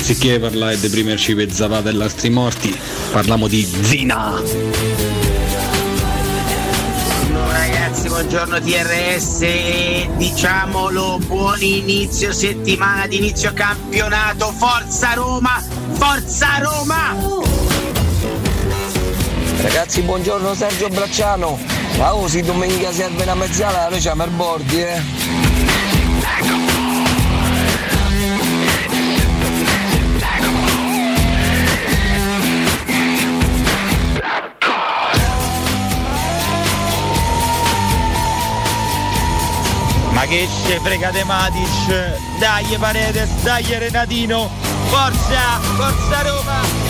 Anziché parlare di primerci per zapate e altri morti, parliamo di Zina. Ragazzi, buongiorno TRS, diciamolo, buon inizio settimana di inizio campionato, forza Roma, forza Roma! Ragazzi, buongiorno Sergio Bracciano. Ma oh, se domenica serve una mezzala, noi siamo al bordi, eh. Che ce frega de Matic? Dai Paredes, dai Renatino, forza, forza Roma!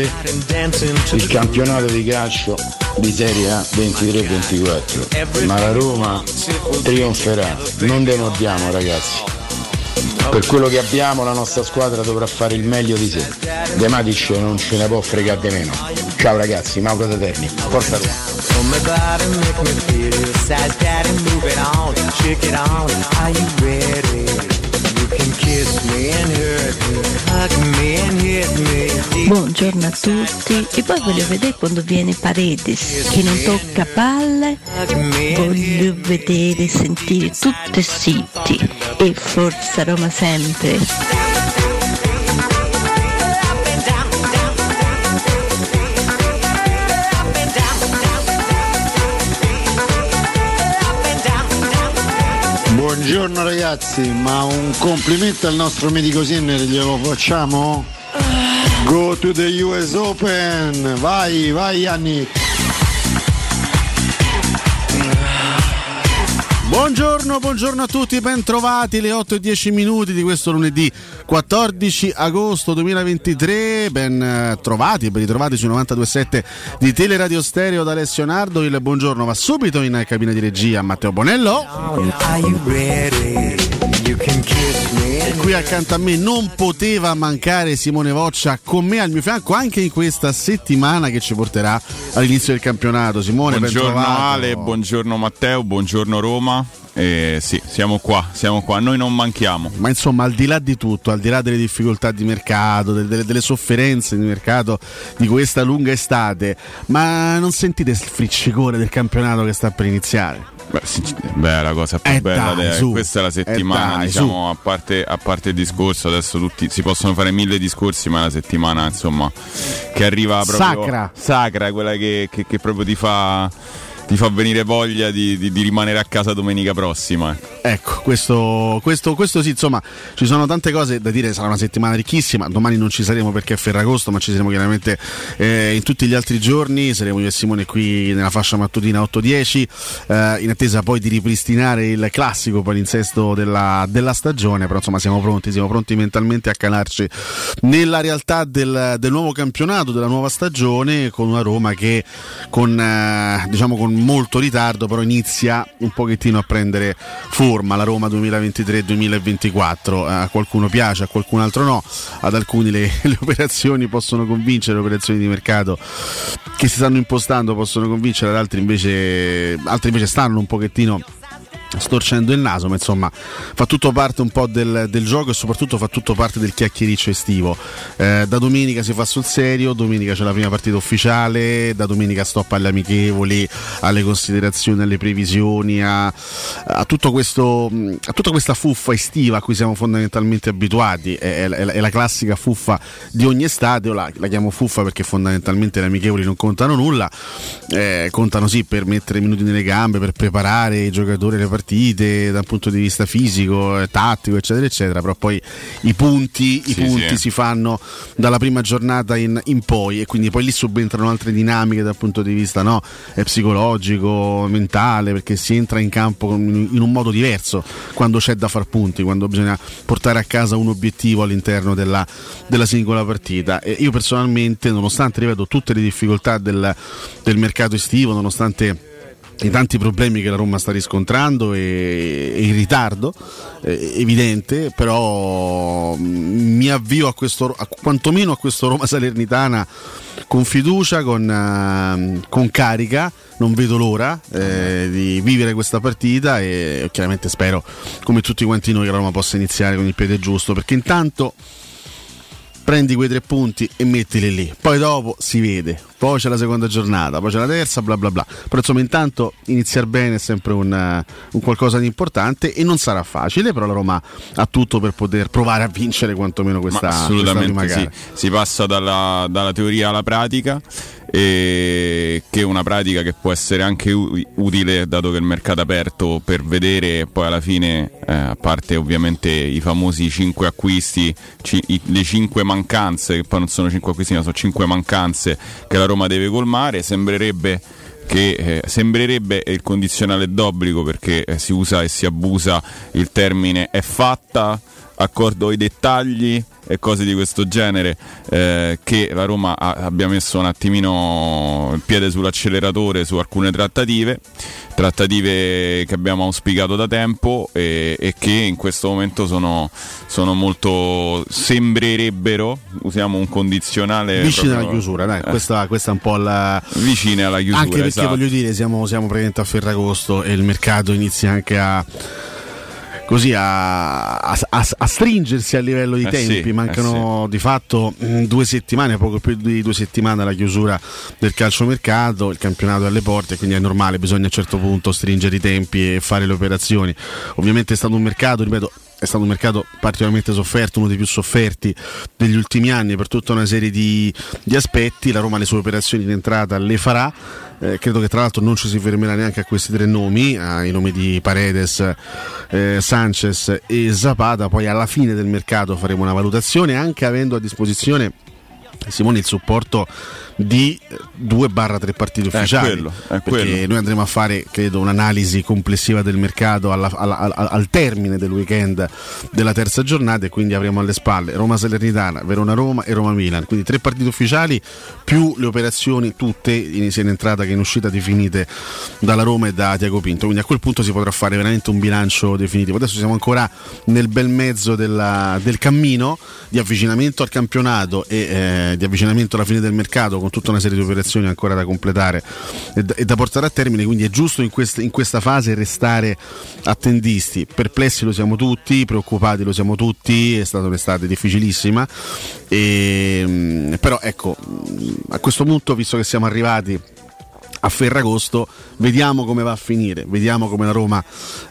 Ufficialmente il campionato di calcio di Serie A 23-24, ma la Roma trionferà, non demordiamo ragazzi. Per quello che abbiamo la nostra squadra dovrà fare il meglio di sé. De Matic non ce ne può fregare di meno. Ciao ragazzi, Mauro Taterni. Forza Roma. Buongiorno a tutti e poi voglio vedere quando viene Paredes che non tocca palle, voglio vedere e sentire tutte zitti e forza Roma sempre. Buongiorno ragazzi, ma un complimento al nostro medico Sinner glielo facciamo? Go to the US Open! Vai, vai Yannick! Buongiorno, buongiorno a tutti, bentrovati le 8 e 10 minuti di questo lunedì 14 agosto 2023, ben eh, trovati e ben ritrovati sui 92.7 di Teleradio Stereo da Alessio Nardo, il buongiorno va subito in cabina di regia Matteo Bonello. E qui accanto a me non poteva mancare Simone Voccia con me al mio fianco anche in questa settimana che ci porterà all'inizio del campionato. Simone, Buongiorno. Ale, buongiorno Matteo, buongiorno Roma. Eh, sì, siamo qua, siamo qua, noi non manchiamo. Ma insomma, al di là di tutto, al di là delle difficoltà di mercato, delle, delle- delle sofferenze di mercato di questa lunga estate, ma non sentite il friccicore del campionato che sta per iniziare? Beh, beh, la cosa più Eh, bella dai, de- questa è la settimana, Eh, dai, diciamo, a parte, a parte il discorso, adesso tutti si possono fare mille discorsi, ma è la settimana insomma che arriva proprio Sacra. sacra, quella che, che- che proprio ti fa, ti fa venire voglia di, di- di rimanere a casa domenica prossima. Ecco, questo, questo, questo sì, insomma, ci sono tante cose da dire, sarà una settimana ricchissima, domani non ci saremo perché è Ferragosto, ma ci saremo chiaramente eh, in tutti gli altri giorni, saremo io e Simone qui nella fascia mattutina 8-10, eh, in attesa poi di ripristinare il classico palinsesto della, della stagione, però insomma siamo pronti, siamo pronti mentalmente a calarci nella realtà del, del nuovo campionato, della nuova stagione, con una Roma che con, eh, diciamo con molto ritardo però inizia un pochettino a prendere forma la Roma 2023-2024 a qualcuno piace, a qualcun altro no. Ad alcuni le, le operazioni possono convincere le operazioni di mercato che si stanno impostando possono convincere ad altri invece altri invece stanno un pochettino storcendo il naso, ma insomma fa tutto parte un po' del, del gioco e soprattutto fa tutto parte del chiacchiericcio estivo. Eh, da domenica si fa sul serio, domenica c'è la prima partita ufficiale, da domenica stop alle amichevoli, alle considerazioni, alle previsioni, a, a questo, a tutta questa fuffa estiva a cui siamo fondamentalmente abituati. È, è la- è la classica fuffa di ogni estate, la, la chiamo fuffa perché fondamentalmente le amichevoli non contano nulla, eh, contano sì per mettere minuti nelle gambe, per preparare i giocatori alle partite dal punto di vista fisico, eh, tattico, eccetera, eccetera, però poi i punti, i Sì, punti sì. si fanno dalla prima giornata in, in poi e quindi poi lì subentrano altre dinamiche dal punto di vista no, eh, psicologico, mentale, perché si entra in campo in un modo diverso quando c'è da far punti, quando bisogna portare a casa un obiettivo all'interno della, della singola partita. E io personalmente, nonostante ripeto, tutte le difficoltà del, del mercato estivo, nonostante i tanti problemi che la Roma sta riscontrando e, e il ritardo eh, evidente, però mm, mi avvio a questo, a, quantomeno a questo Roma Salernitana con fiducia, con, eh, con carica, non vedo l'ora eh, di vivere questa partita e chiaramente spero, come tutti quanti noi, che la Roma possa iniziare con il piede giusto, perché intanto prendi quei tre punti e mettili lì. Poi dopo si vede. Poi c'è la seconda giornata, poi c'è la terza, bla bla bla. Però insomma, intanto iniziare bene è sempre un, eh, un qualcosa di importante e non sarà facile, però la Roma ha tutto per poter provare a vincere quantomeno questa, Ma questa assolutamente prima sì. Si passa dalla, dalla teoria alla pratica, e che è una pratica che può essere anche utile dato che il mercato è aperto per vedere poi alla fine, eh, a parte ovviamente i famosi 5 acquisti, ci- i- le 5 mancanze, che poi non sono 5 acquisti, ma sono 5 mancanze che la Roma deve colmare, sembrerebbe che eh, sembrerebbe il condizionale d'obbligo perché eh, si usa e si abusa il termine è fatta accordo ai dettagli e cose di questo genere eh, che la Roma ha, abbia messo un attimino il piede sull'acceleratore su alcune trattative trattative che abbiamo auspicato da tempo e, e che in questo momento sono, sono molto sembrerebbero usiamo un condizionale Vicine proprio- alla chiusura, dai, eh, questa, questa è un po' la. vicine alla chiusura Anche perché esatto. voglio dire, siamo, siamo praticamente a Ferragosto e il mercato inizia anche a. Così a, a- a- stringersi a livello di Eh tempi, sì, mancano di fatto mh, due settimane, poco più di due settimane alla chiusura del calciomercato, il campionato è alle porte, quindi è normale, bisogna a un certo punto stringere i tempi e fare le operazioni. Ovviamente è stato un mercato, ripeto, è stato un mercato particolarmente sofferto, uno dei più sofferti degli ultimi anni per tutta una serie di, di aspetti. La Roma le sue operazioni di entrata le farà. Eh, credo che tra l'altro non ci si fermerà neanche a questi tre nomi, ai nomi di Paredes, eh, Sanchez e Zapata. Poi alla fine del mercato faremo una valutazione, anche avendo a disposizione Simone il supporto di 2-3 partiti È ufficiali. quello, è perché quello. noi andremo a fare credo un'analisi complessiva del mercato alla- alla- al, al termine del weekend della terza giornata e quindi avremo alle spalle Roma Salernitana, Verona Roma e Roma Milan. Quindi tre partiti ufficiali più le operazioni tutte in- sia in entrata che in uscita definite dalla Roma e da Tiago Pinto. Quindi a quel punto si potrà fare veramente un bilancio definitivo. Adesso siamo ancora nel bel mezzo della- del cammino di avvicinamento al campionato e eh, di avvicinamento alla fine del mercato con tutta una serie di operazioni ancora da completare e da, e da portare a termine quindi è giusto in, quest- in questa fase restare attendisti. Perplessi lo siamo tutti preoccupati lo siamo tutti è stata un'estate difficilissima e, mm, però ecco a questo punto visto che siamo arrivati a Ferragosto, vediamo come va a finire, vediamo come la Roma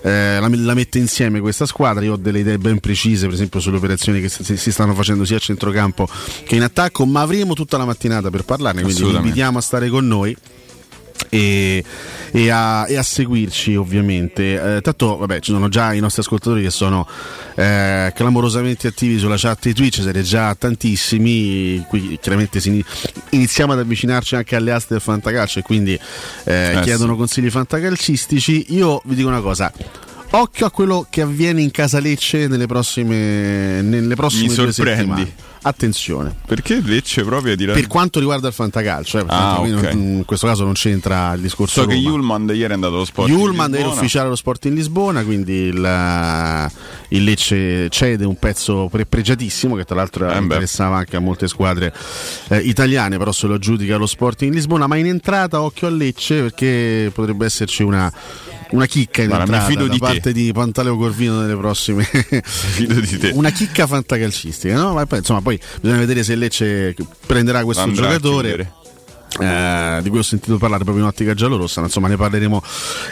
eh, la, la mette insieme questa squadra. Io ho delle idee ben precise, per esempio, sulle operazioni che si, si stanno facendo sia a centrocampo che in attacco, ma avremo tutta la mattinata per parlarne, quindi vi invitiamo a stare con noi. E, e a, e a seguirci ovviamente. Eh, tanto vabbè ci sono già i nostri ascoltatori che sono eh, clamorosamente attivi sulla chat di Twitch siete già tantissimi. Qui chiaramente iniziamo ad avvicinarci anche alle aste del fantacalcio e quindi eh, Eh, chiedono consigli fantacalcistici. Io vi dico una cosa. Occhio a quello che avviene in casa Lecce nelle prossime, nelle prossime Mi due sorprendi. settimane. Attenzione. Perché Lecce proprio dirà Per quanto riguarda il fantacalcio, eh, Ah, qui non- in questo caso non c'entra il discorso So che. Yulman ieri è andato allo sport. Yulman era ufficiale allo sport in Lisbona, quindi il, il Lecce cede un pezzo pre- pregiatissimo che tra l'altro Eh interessava anche a molte squadre eh, italiane, però se lo aggiudica lo sport in Lisbona, ma in entrata occhio a Lecce perché potrebbe esserci una, una chicca in Guarda, fido da di te. parte di Pantaleo Corvino nelle prossime Fido di te. una chicca fantacalcistica, no? Ma poi, insomma, poi bisogna vedere se Lecce prenderà questo Andrà giocatore. eh, di cui ho sentito parlare proprio in ottica giallorossa, ma insomma ne parleremo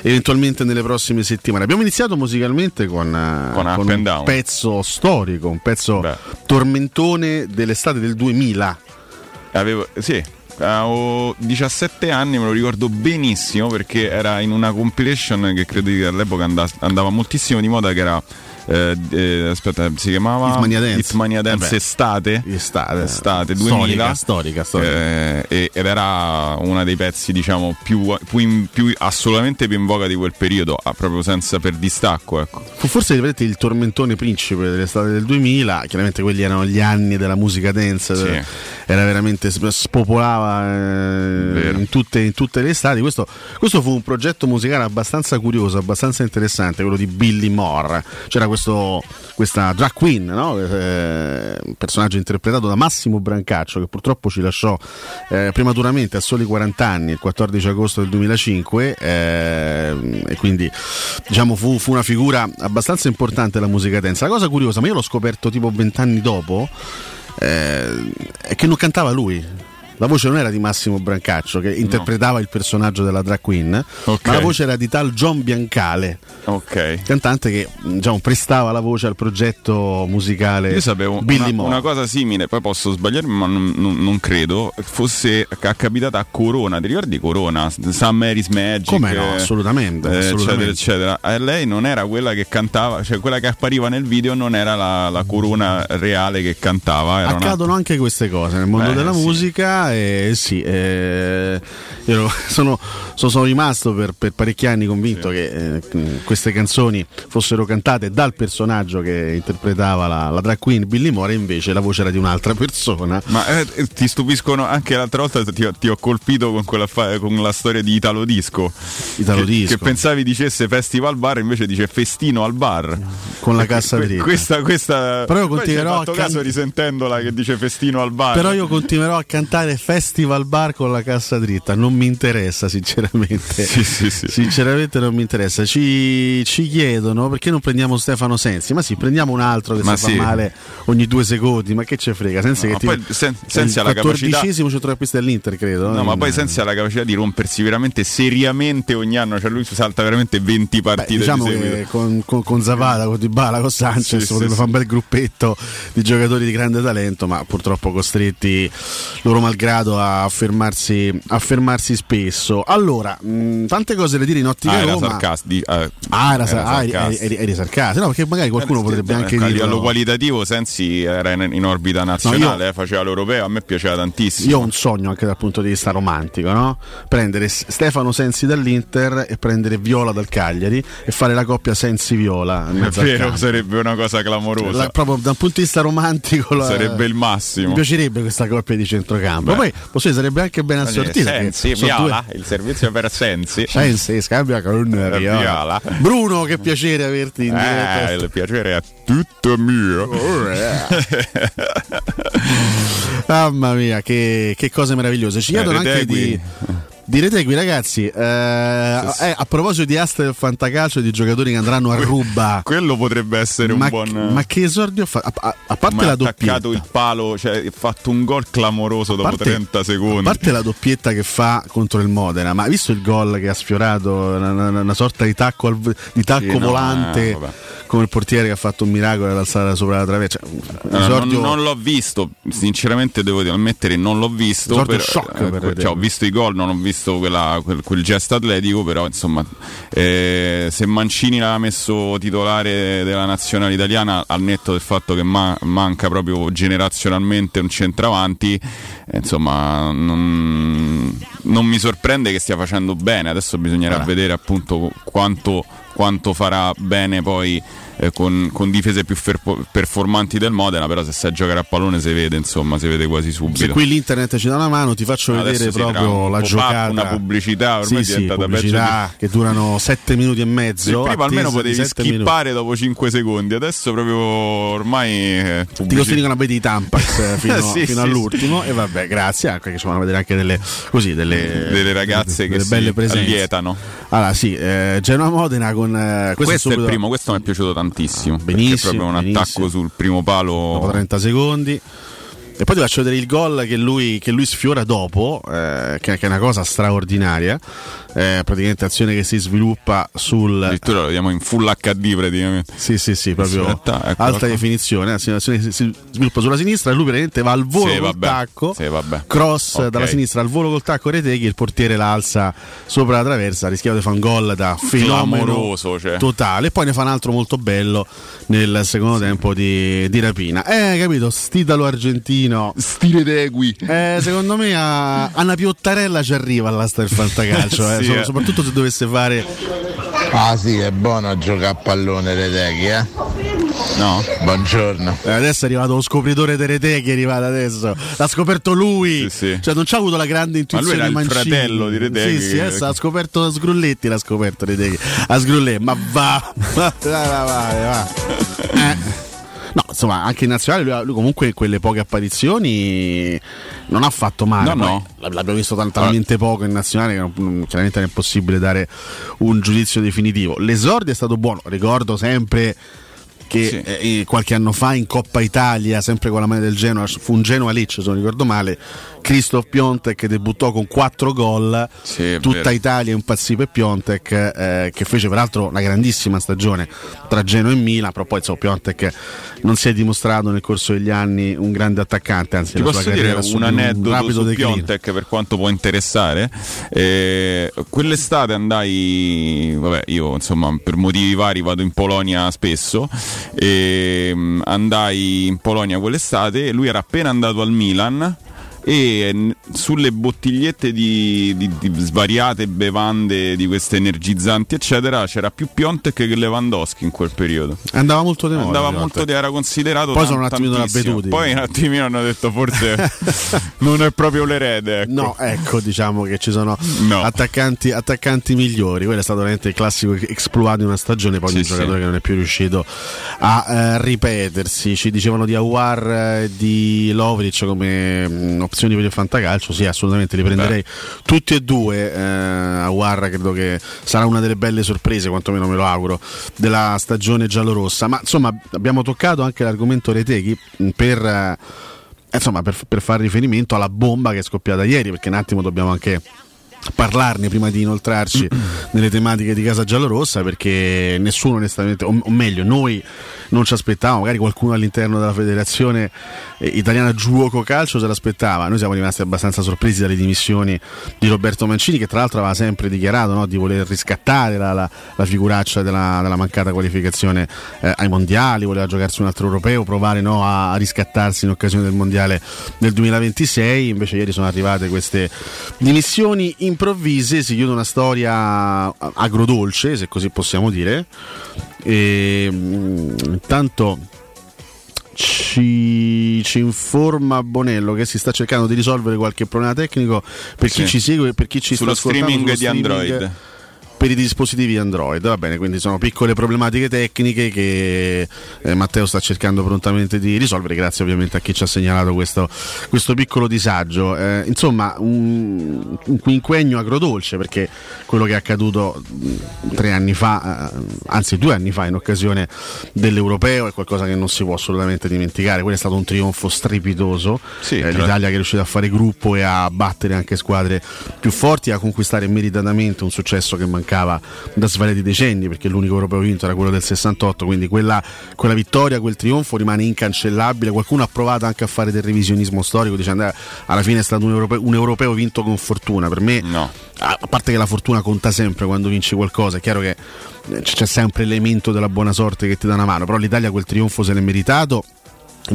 eventualmente nelle prossime settimane. Abbiamo iniziato musicalmente con, eh, Con con un Down. pezzo storico, un pezzo tormentone dell'estate del 2000. Avevo, sì, avevo 17 anni, me lo ricordo benissimo perché era in una compilation che credo che all'epoca anda- andava moltissimo di moda che era eh, eh, aspetta, si chiamava Hitmania Dance. Hitmania Dance Vabbè. estate. Estate, estate Storica, 2000 storica, storica. Eh, e- ed era uno dei pezzi diciamo più, più, più- assolutamente più in voga di quel periodo ah, proprio senza per distacco ecco. Fu forse vedete, il tormentone principe dell'estate del 2000, chiaramente quelli erano gli anni della musica dance, Sì. eh, era veramente spopolava eh, in, tutte, in tutte le estati. Questo, questo fu un progetto musicale abbastanza curioso, abbastanza interessante, quello di Billy Moore. C'era questo, questa drag queen, no? Eh, un personaggio interpretato da Massimo Brancaccio che purtroppo ci lasciò eh, prematuramente a soli 40 anni, il 14 agosto del 2005 eh, e quindi diciamo fu, fu una figura abbastanza importante della musica dance. La cosa curiosa, ma io l'ho scoperto tipo 20 anni dopo, eh, è che non cantava lui. La voce non era di Massimo Brancaccio che interpretava il personaggio della drag queen, ma la voce era di tal John Biancale, ok cantante che diciamo, prestava la voce al progetto musicale Io sapevo Billy una, una cosa simile, poi posso sbagliarmi, ma non, non- non credo. Fosse ca- capitata a Corona, ti ricordi Corona? Sam Mary's Magic? Come no, eh, assolutamente, eh, assolutamente. Eccetera, eccetera. E lei non era quella che cantava, cioè quella che appariva nel video non era la, la Corona reale che cantava. Era una- Accadono anche queste cose nel mondo Beh, della sì. musica realtà eh, sì, eh, io sono, sono- rimasto per, per parecchi anni convinto che eh, queste canzoni fossero cantate dal personaggio che interpretava la, la drag queen Billy Moore, e invece la voce era di un'altra persona. Ma eh, ti stupiscono anche l'altra volta ti, ho- ti ho colpito con, quella con la storia di Italo Disco. Italo che, Disco. che pensavi dicesse festival bar, invece dice festino al bar. Con la cassa Que- dritta. Questa, questa... Però io continuerò a can- caso risentendola che dice festino al bar. Però io continuerò a cantare Festival Bar con la cassa dritta, non mi interessa sinceramente. Sinceramente non mi interessa. Ci, ci chiedono perché non prendiamo Stefano Sensi, ma sì, prendiamo un altro che Ma si sì. fa male ogni due secondi, ma che ce frega? Sensi No, che ma ti- poi Sen- il la capacità- 14esimo centrocampista dell'Inter, credo. No, ma In- poi Sensi ha la capacità di rompersi veramente seriamente ogni anno, cioè lui salta veramente 20 partite Diciamo di che con, con, con Zapata, con Dybala, con Sanchez Sì, potrebbe sì, fare un bel gruppetto di giocatori di grande talento, ma purtroppo costretti loro malgrado a fermarsi, a fermarsi spesso. Allora, mh, tante cose da dire in ottica Ah, era Roma. sarcasti- eh, Ah, era, sa- ah, eri, sarcastico. eri- sarcastico. No, perché magari qualcuno potrebbe anche Ecco, a dire. livello qualitativo Sensi era in, in orbita nazionale, io- eh, faceva l'europeo, a me piaceva tantissimo. Io ho un sogno anche dal punto di vista romantico, no? Prendere Stefano Sensi dall'Inter e prendere Viola dal Cagliari e fare la coppia Sensi-Viola. È vero, sarebbe una cosa clamorosa. La- proprio dal punto di vista romantico la- Sarebbe il massimo. Mi piacerebbe questa coppia di centrocampo. Beh. Poi dire, sarebbe anche ben assortita. Sensi, Viola, due- il servizio per Sensi. Sensi scambia con Viola. Viola. Bruno, che piacere averti in Eh, diretta. il piacere è tutto mio. Mamma mia, che, che cose meravigliose. Ci Eh, chiedono anche Retegui. di. Di Retegui, ragazzi, eh, eh, a proposito di asta del fantacalcio e di giocatori che andranno a ruba, Quello potrebbe essere un ma, buon. ma che esordio fa? A, a- a parte Ma la ha doppietta, attaccato il palo, cioè ha fatto un gol clamoroso dopo parte- 30 secondi. A parte la doppietta che fa contro il Modena, ma hai visto il gol che ha sfiorato una, una- sorta di tacco, al- di tacco Sì, no, volante eh, vabbè. come il portiere che ha fatto un miracolo ad alzare sopra la traversa. Cioè, un Allora, non, esordio- non l'ho visto, sinceramente devo ammettere non l'ho visto. Esordio per- shock per eh, Retegui. cioè, ho visto i gol, non ho visto quella- quel, quel gesto atletico, però insomma eh, se Mancini l'ha messo titolare della nazionale italiana al netto del fatto che ma- manca proprio generazionalmente un centravanti, eh, insomma non, non mi sorprende che stia facendo bene, adesso bisognerà Allora. vedere appunto quanto, quanto farà bene poi eh, con, con difese più ferpo- performanti del Modena, però se sai giocare a pallone si vede, insomma, si vede quasi Se subito. qui l'internet ci dà una mano, ti faccio Adesso vedere sì, proprio la giocata. una pubblicità, ormai sì, è sì, diventata pubblicità peggio che durano 7 minuti e Sì, mezzo. prima almeno potevi sette minuti. skippare dopo 5 secondi, adesso proprio ormai eh, Ti costringono a vedere i Tampax eh, fino, Sì, fino sì, all'ultimo e vabbè grazie anche che ci vanno a vedere anche delle, così, delle, delle ragazze delle che belle si allietano. allora sì eh, Genoa Modena con eh, Questo, è subito- il primo, questo mi è piaciuto tantissimo. perché benissimo, è proprio un benissimo. attacco sul primo palo. dopo 30 secondi e poi ti faccio vedere il gol che lui, che lui sfiora dopo, eh, che, che è una cosa straordinaria. Eh, praticamente azione che si sviluppa sul. Addirittura lo vediamo in full HD praticamente. Sì, sì, sì, proprio Aspetta, ecco, alta ecco. definizione. Azione azione che si sviluppa sulla sinistra e lui praticamente va al volo Sì, col vabbè. tacco. Sì. Cross Ok. dalla sinistra al volo col tacco Reteghi, il portiere la alza sopra la traversa, ha rischiato di fare un gol da fenomeno cioè. totale. Poi ne fa un altro molto bello nel secondo tempo di, di rapina. Eh, capito, stidalo argentino. Stile Degui. Eh, secondo me a, a una piottarella ci arriva all'asta del fantacalcio, eh, Sì, so- eh. soprattutto se dovesse fare Ah sì, è buono giocare a pallone Reteghi, eh? No? Buongiorno. Eh, Adesso è arrivato lo scopritore delle Reteghi, è arrivato adesso. L'ha scoperto lui. Sì, sì. Cioè, non c'ha avuto la grande intuizione era il Mancini. fratello di Reteghi. Sì, sì, adesso ha scoperto Sgrulletti, l'ha scoperto Reteghi. A Sgrulletti, ma va. va, va, va, va. Eh. No, insomma, anche in nazionale lui, lui comunque quelle poche apparizioni non ha fatto male. No, no. l'ab- L'abbiamo visto tal- talmente poco in nazionale che non- non- chiaramente non è possibile dare un giudizio definitivo. L'esordio è stato buono, ricordo sempre che Sì. eh, qualche anno fa in Coppa Italia, sempre con la mano del Genoa, fu un Genoa Lecce se non ricordo male, Christoph Piontek debuttò con 4 gol, Sì, tutta vero. Italia impazzì per Piontek eh, che fece peraltro una grandissima stagione tra Genoa e Milan, però poi insomma, Piontek non si è dimostrato nel corso degli anni un grande attaccante, anzi Ti posso dire un aneddoto rapido su declino. Piontek per quanto può interessare. Eh, quell'estate andai, vabbè, io insomma per motivi vari vado in Polonia spesso. E, mm, andai in Polonia quell'estate. Lui era appena andato al Milan. E sulle bottigliette di, di- di svariate bevande di queste energizzanti eccetera c'era più Piontek che Lewandowski in quel periodo Andava molto di moda. andava molto era considerato Poi tan- sono un attimino avveduti. poi un attimino hanno detto forse non è proprio l'erede ecco. No, ecco, diciamo che ci sono No. attaccanti, attaccanti migliori. Quello è stato veramente il classico exploit di una stagione, poi Sì, un sì. giocatore che non è più riuscito a eh, ripetersi. Ci dicevano di Awar e di Lovric come mh, opzioni per il fantacalcio. Sì, assolutamente li prenderei tutti e due. Eh, Awar credo che sarà una delle belle sorprese, quantomeno me lo auguro, della stagione giallorossa. Ma insomma, abbiamo toccato anche l'argomento Reteghi per. eh, insomma, per, per fare riferimento alla bomba che è scoppiata ieri, perché un attimo dobbiamo anche parlarne prima di inoltrarci nelle tematiche di Casa Giallorossa perché nessuno onestamente o, meglio noi non ci aspettavamo magari qualcuno all'interno della federazione eh, italiana giuoco calcio se l'aspettava. Noi siamo rimasti abbastanza sorpresi dalle dimissioni di Roberto Mancini che tra l'altro aveva sempre dichiarato no, di voler riscattare la, la- la figuraccia della, della mancata qualificazione eh, ai mondiali voleva giocarsi un altro europeo provare no, a, a riscattarsi in occasione del mondiale del 2026 invece ieri sono arrivate queste dimissioni improvvise si chiude una storia agrodolce se così possiamo dire e mm, intanto ci, ci informa Bonello che si sta cercando di risolvere qualche problema tecnico per chi Sì. ci segue per chi ci Sullo sta ascoltando streaming sullo di streaming Android. Per i dispositivi Android. Va bene, quindi sono piccole problematiche tecniche che eh, Matteo sta cercando prontamente di risolvere, grazie ovviamente a chi ci ha segnalato questo, questo piccolo disagio. Eh, insomma, un, un quinquennio agrodolce perché quello che è accaduto mh, tre anni fa, eh, anzi due anni fa in occasione dell'Europeo è qualcosa che non si può assolutamente dimenticare. Quello è stato un trionfo strepitoso. Sì, Eh. L'Italia che è riuscita a fare gruppo e a battere anche squadre più forti, a conquistare meritatamente un successo che mancava da svariati decenni, perché l'unico europeo vinto era quello del 68, quindi quella, quella vittoria, quel trionfo rimane incancellabile. Qualcuno ha provato anche a fare del revisionismo storico dicendo "Eh, alla fine è stato un europeo, un europeo vinto con fortuna. Per me, No. a a parte che la fortuna conta sempre quando vinci qualcosa, è chiaro che eh, c'è sempre l'elemento della buona sorte che ti dà una mano, però l'Italia quel trionfo se l'è meritato.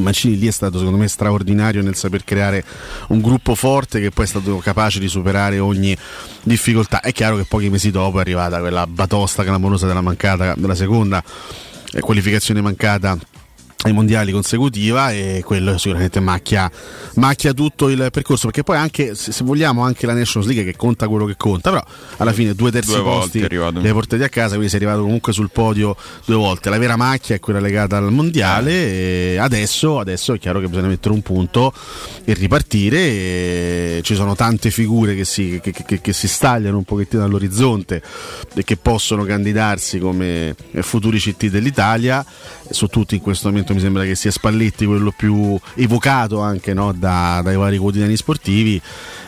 Mancini lì è stato secondo me straordinario nel saper creare un gruppo forte che poi è stato capace di superare ogni difficoltà. È chiaro che pochi mesi dopo è arrivata quella batosta clamorosa della mancata della seconda eh, qualificazione mancata ai mondiali consecutiva e quello sicuramente macchia, macchia tutto il percorso perché poi anche se vogliamo anche la Nations League che conta quello che conta però alla fine due terzi Due posti li hai portati a casa quindi sei arrivato comunque sul podio due volte. La vera macchia è quella legata al mondiale e adesso, adesso è chiaro che bisogna mettere un punto e ripartire e ci sono tante figure che si, che- che- che si stagliano un pochettino all'orizzonte e che possono candidarsi come eh, futuri CT dell'Italia su tutti in questo momento mi sembra che sia Spalletti quello più evocato anche no, da- dai vari quotidiani sportivi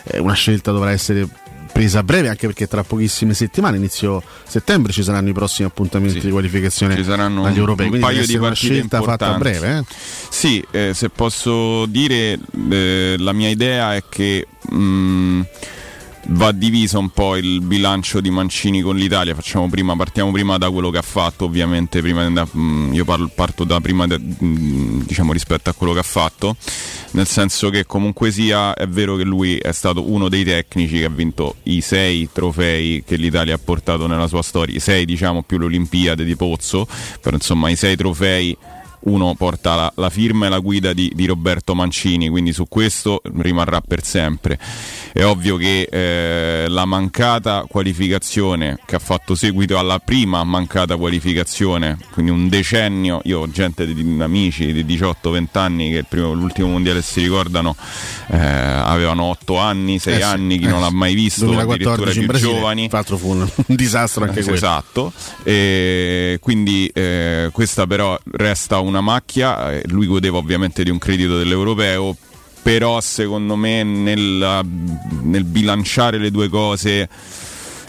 Eh, una scelta dovrà essere presa a breve anche perché tra pochissime settimane inizio settembre ci saranno i prossimi appuntamenti di qualificazione Ci saranno agli europei un quindi paio di una scelta fatta a importanti. breve eh? Sì, eh, se posso dire, eh, la mia idea è che mh, va diviso un po' il bilancio di Mancini con l'Italia. Prima, partiamo prima da quello che ha fatto, ovviamente. Andare- mh, io parlo- parto da prima, de- mh, diciamo, rispetto a quello che ha fatto. Nel senso che comunque sia, è vero che lui è stato uno dei tecnici che ha vinto i sei trofei che l'Italia ha portato nella sua storia, i sei diciamo più le Olimpiadi di Pozzo, però insomma i sei trofei uno porta la, la firma e la guida di, di Roberto Mancini, quindi su questo rimarrà per sempre. È ovvio che eh, la mancata qualificazione che ha fatto seguito alla prima mancata qualificazione, quindi un decennio, io ho gente di, amici di 18-20 anni che primo- l'ultimo mondiale si ricordano eh, avevano 8 anni, 6 Eh sì, anni, chi eh non l'ha mai visto, 2014 addirittura più giovani. tra l'altro fu un, un disastro anche quello Esatto, e quindi eh, questa però resta una macchia, eh, lui godeva ovviamente di un credito dell'europeo, però secondo me nel, nel bilanciare le due cose,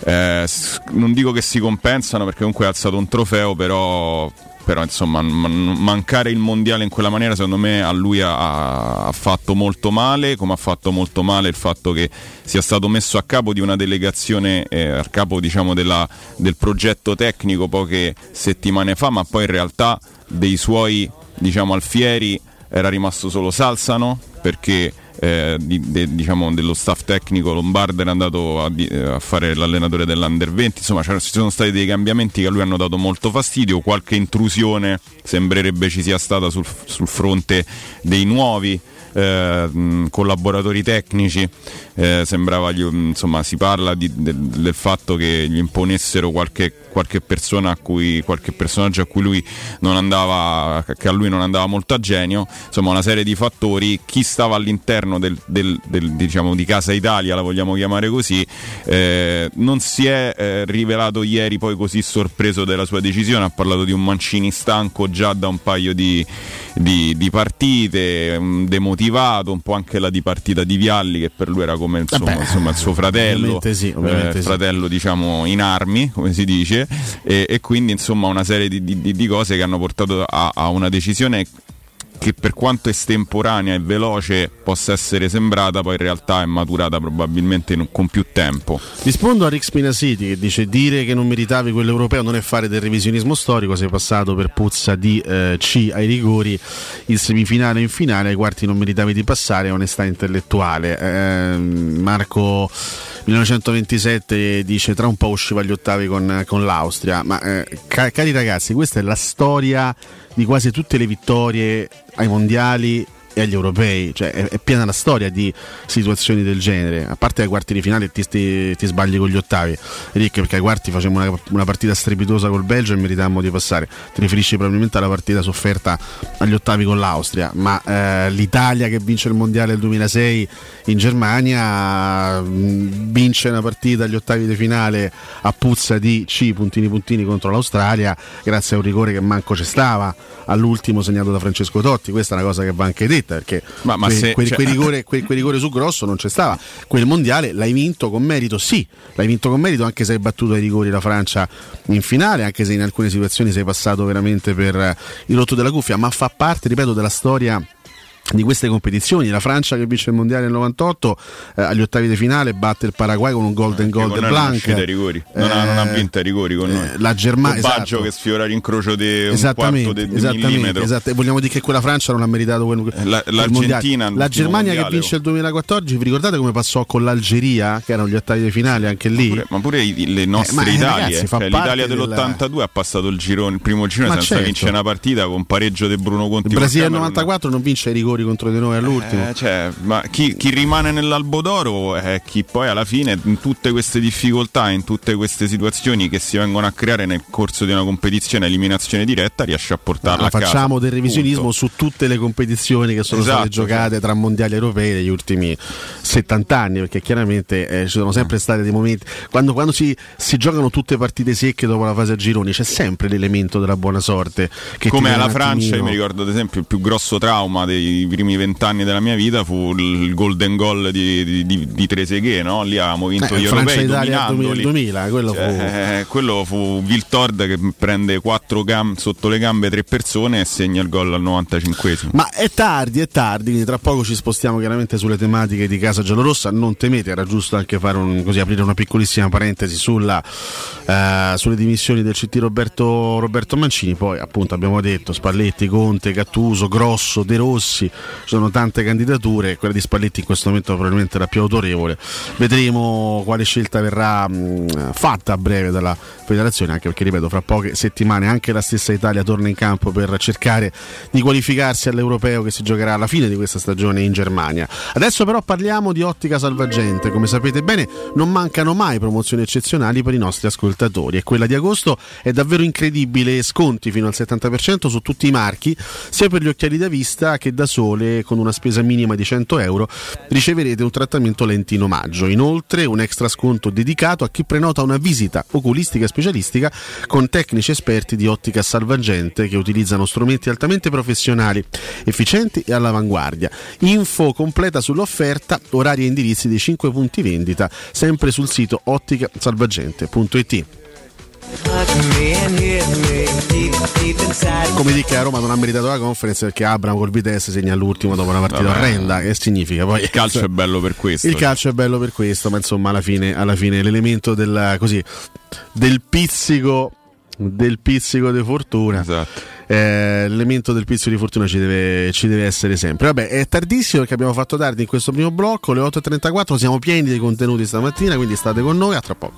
eh, non dico che si compensano perché comunque ha alzato un trofeo, però, però insomma man- mancare il mondiale in quella maniera secondo me a lui ha, ha fatto molto male, come ha fatto molto male il fatto che sia stato messo a capo di una delegazione, eh, a capo diciamo della- del progetto tecnico poche settimane fa, ma poi in realtà dei suoi diciamo alfieri era rimasto solo Salsano perché eh, di- de- diciamo, dello staff tecnico lombardo era andato a, di- a fare l'allenatore dell'Under 20, insomma ci sono stati dei cambiamenti che a lui hanno dato molto fastidio, qualche intrusione sembrerebbe ci sia stata sul, sul fronte dei nuovi eh, collaboratori tecnici. Eh, sembrava gli- insomma si parla di- del, del fatto che gli imponessero qualche, qualche persona a cui qualche personaggio a cui lui non andava che a lui non andava molto a genio. Insomma una serie di fattori. Chi stava all'interno del, del- del- diciamo di Casa Italia la vogliamo chiamare così eh, non si è eh, rivelato ieri poi così sorpreso della sua decisione. Ha parlato di un Mancini stanco già da un paio di, di- di partite mm, demotivato un po' anche la dipartita di Vialli che per lui era come insomma, Vabbè, insomma il suo fratello ovviamente sì, ovviamente eh, sì. fratello diciamo in armi come si dice e, e quindi insomma una serie di, di- di cose che hanno portato a, a una decisione che per quanto estemporanea e veloce possa essere sembrata poi in realtà è maturata probabilmente in- con più tempo Rispondo a Rick Spinasiti che dice dire che non meritavi quello europeo non è fare del revisionismo storico, sei passato per puzza di eh, C ai rigori, il semifinale in finale, ai quarti non meritavi di passare, onestà intellettuale. Ehm, Marco 1927 dice tra un po' usciva agli ottavi con, con l'Austria, ma eh, ca- cari ragazzi questa è la storia di quasi tutte le vittorie ai mondiali e agli europei, cioè è, è piena la storia di situazioni del genere, a parte ai quarti di finale ti, ti- ti sbagli con gli ottavi, Rick perché ai quarti facciamo una, una partita strepitosa col Belgio e meritammo di passare, ti riferisci probabilmente alla partita sofferta agli ottavi con l'Austria, ma eh, l'Italia che vince il mondiale del 2006 in Germania mh, vince una partita agli ottavi di finale a puzza di C puntini puntini contro l'Australia grazie a un rigore che manco c'è stava all'ultimo segnato da Francesco Totti. Questa è una cosa che va anche detta perché Ma- ma quel, se- quel- cioè- quel rigore, quel- quel rigore su Grosso non c'è stava. Quel mondiale l'hai vinto con merito sì. L'hai vinto con merito anche se hai battuto ai rigori la Francia in finale anche se in alcune situazioni sei passato veramente per il rotto della cuffia ma fa parte ripeto della storia di queste competizioni, la Francia che vince il mondiale nel 98 eh, agli ottavi di finale batte il Paraguay con un golden goal con de noi non è Blanc ai rigori non, ha, non ha Eh, vinto ai rigori con noi la Germania esatto. che sfiora l'incrocio di un quarto Esattamente, di, di esattamente, millimetro esatto. Vogliamo dire che quella Francia non ha meritato quel, La- l'Argentina. La Germania che mondiale, vince il 2014, vi ricordate come passò con l'Algeria, che erano gli ottavi di finale anche lì? Pure- ma pure i- le nostre ma, eh, Italie, ragazzi, cioè, l'Italia del- dell'82 ha passato il girone, il primo girone Ma senza certo. vincere una partita con pareggio di Bruno Conti. Il Brasile del Camerun. 94 non vince i rigori contro di noi all'ultimo. Eh, cioè, ma chi, chi rimane nell'albo d'oro è chi poi alla fine in tutte queste difficoltà, in tutte queste situazioni che si vengono a creare nel corso di una competizione a eliminazione diretta riesce a portarla La a casa. facciamo del revisionismo Punto. su tutte le competizioni che sono Esatto, state giocate tra mondiali europei negli ultimi 70 anni, perché chiaramente eh, ci sono sempre stati dei momenti. Quando, quando si, si giocano tutte partite secche dopo la fase a gironi, c'è sempre l'elemento della buona sorte. Che Come alla Francia, io mi ricordo ad esempio il più grosso trauma dei primi vent'anni della mia vita fu il golden goal di, di, di, di Trezeguet, no? Lì avevamo vinto Eh, gli Francia europei Italia dominandoli. 2000, quello Cioè, fu eh, quello fu Viltord che prende quattro gam- sotto le gambe tre persone e segna il gol al 95esimo. Ma è tardi, è tardi, quindi tra poco ci spostiamo chiaramente sulle tematiche di Casa Giallorossa. Non temete, era giusto anche fare un, così, aprire una piccolissima parentesi sulla, eh, sulle dimissioni del CT Roberto, Roberto Mancini. Poi, appunto, abbiamo detto Spalletti, Conte, Gattuso, Grosso, De Rossi. Ci sono tante candidature. Quella di Spalletti in questo momento probabilmente è la più autorevole. Vedremo quale scelta verrà mh, fatta a breve dalla federazione, anche perché, ripeto, fra poche settimane anche la stessa Italia torna in campo per cercare di qualificarsi all'europeo che si giocherà alla fine di questa stagione in Germania. Adesso però parliamo di ottica salvagente. Come sapete bene, non mancano mai promozioni eccezionali per i nostri ascoltatori e quella di agosto è davvero incredibile, sconti fino al 70% su tutti i marchi, sia per gli occhiali da vista che da sole con una spesa minima di 100 euro riceverete un trattamento lenti in omaggio. Inoltre un extra sconto dedicato a chi prenota una visita oculistica specialistica con tecnici esperti di ottica salvagente che utilizzano strumenti altamente professionali, efficienti e all'avanguardia. Info completa sull'offerta, orari e indirizzi dei 5 punti vendita, sempre sul sito otticasalvagente.it. Come dico che a Roma non ha meritato la conference perché Abram col Vitesse segna all'ultimo dopo una partita Vabbè. orrenda. Che significa poi? Il calcio è bello per questo. Il calcio è bello per questo, ma insomma alla fine, alla fine l'elemento del, così, del pizzico del pizzico di fortuna Esatto. eh, l'elemento del pizzo di fortuna ci deve, ci deve essere sempre. Vabbè, è tardissimo perché abbiamo fatto tardi in questo primo blocco, le 8.34, siamo pieni di contenuti stamattina, quindi state con noi, a tra poco.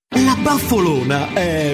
La baffolona è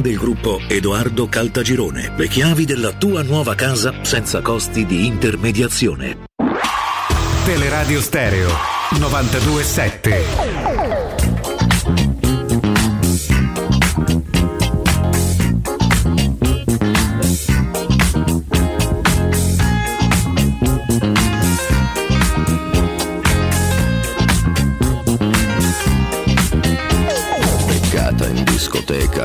del gruppo Edoardo Caltagirone. Le chiavi della tua nuova casa senza costi di intermediazione. Teleradio Stereo 927. beccata in discoteca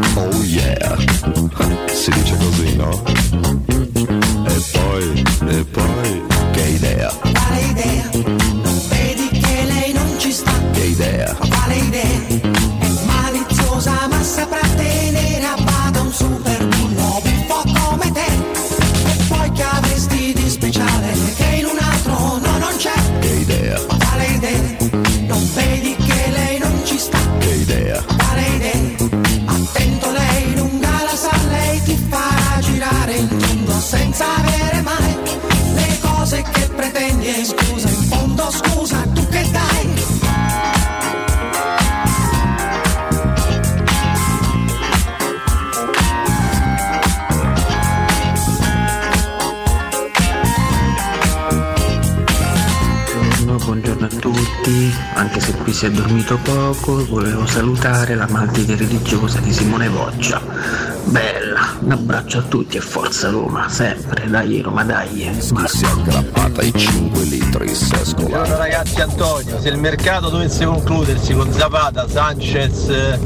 Oh yeah, si dice così, no? E poi, e poi, che idea? Quale idea? Vedi che lei non ci sta. Che idea? Quale idea? È maliziosa ma saprà tenere a bada un super bullo buffo come te. E poi che avresti di speciale che in un altro no non c'è. Che idea? Quale idea? scusa, tu che dai? buongiorno a tutti, anche se qui si è dormito poco, volevo salutare la maltide religiosa di Simone Boccia Bella, un abbraccio a tutti e forza Roma, sempre, dai Roma, dai. Si è aggrappata ai 5 litri sescola. Buongiorno ragazzi Antonio, se il mercato dovesse concludersi con Zapata, Sanchez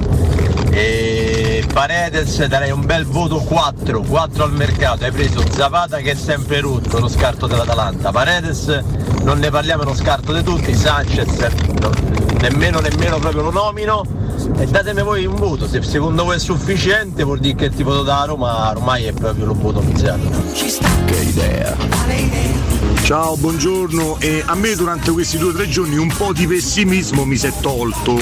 e Paredes darei un bel voto 4, 4 al mercato, hai preso Zapata che è sempre rotto, lo scarto dell'Atalanta, Paredes non ne parliamo, è uno scarto di tutti, Sanchez no, nemmeno nemmeno proprio lo nomino e datemi voi un voto, se secondo voi è sufficiente vuol dire che il tipo da Roma ormai è proprio lo voto iniziato. Che idea. Ciao, buongiorno. E a me durante questi due o tre giorni un po' di pessimismo mi si è tolto.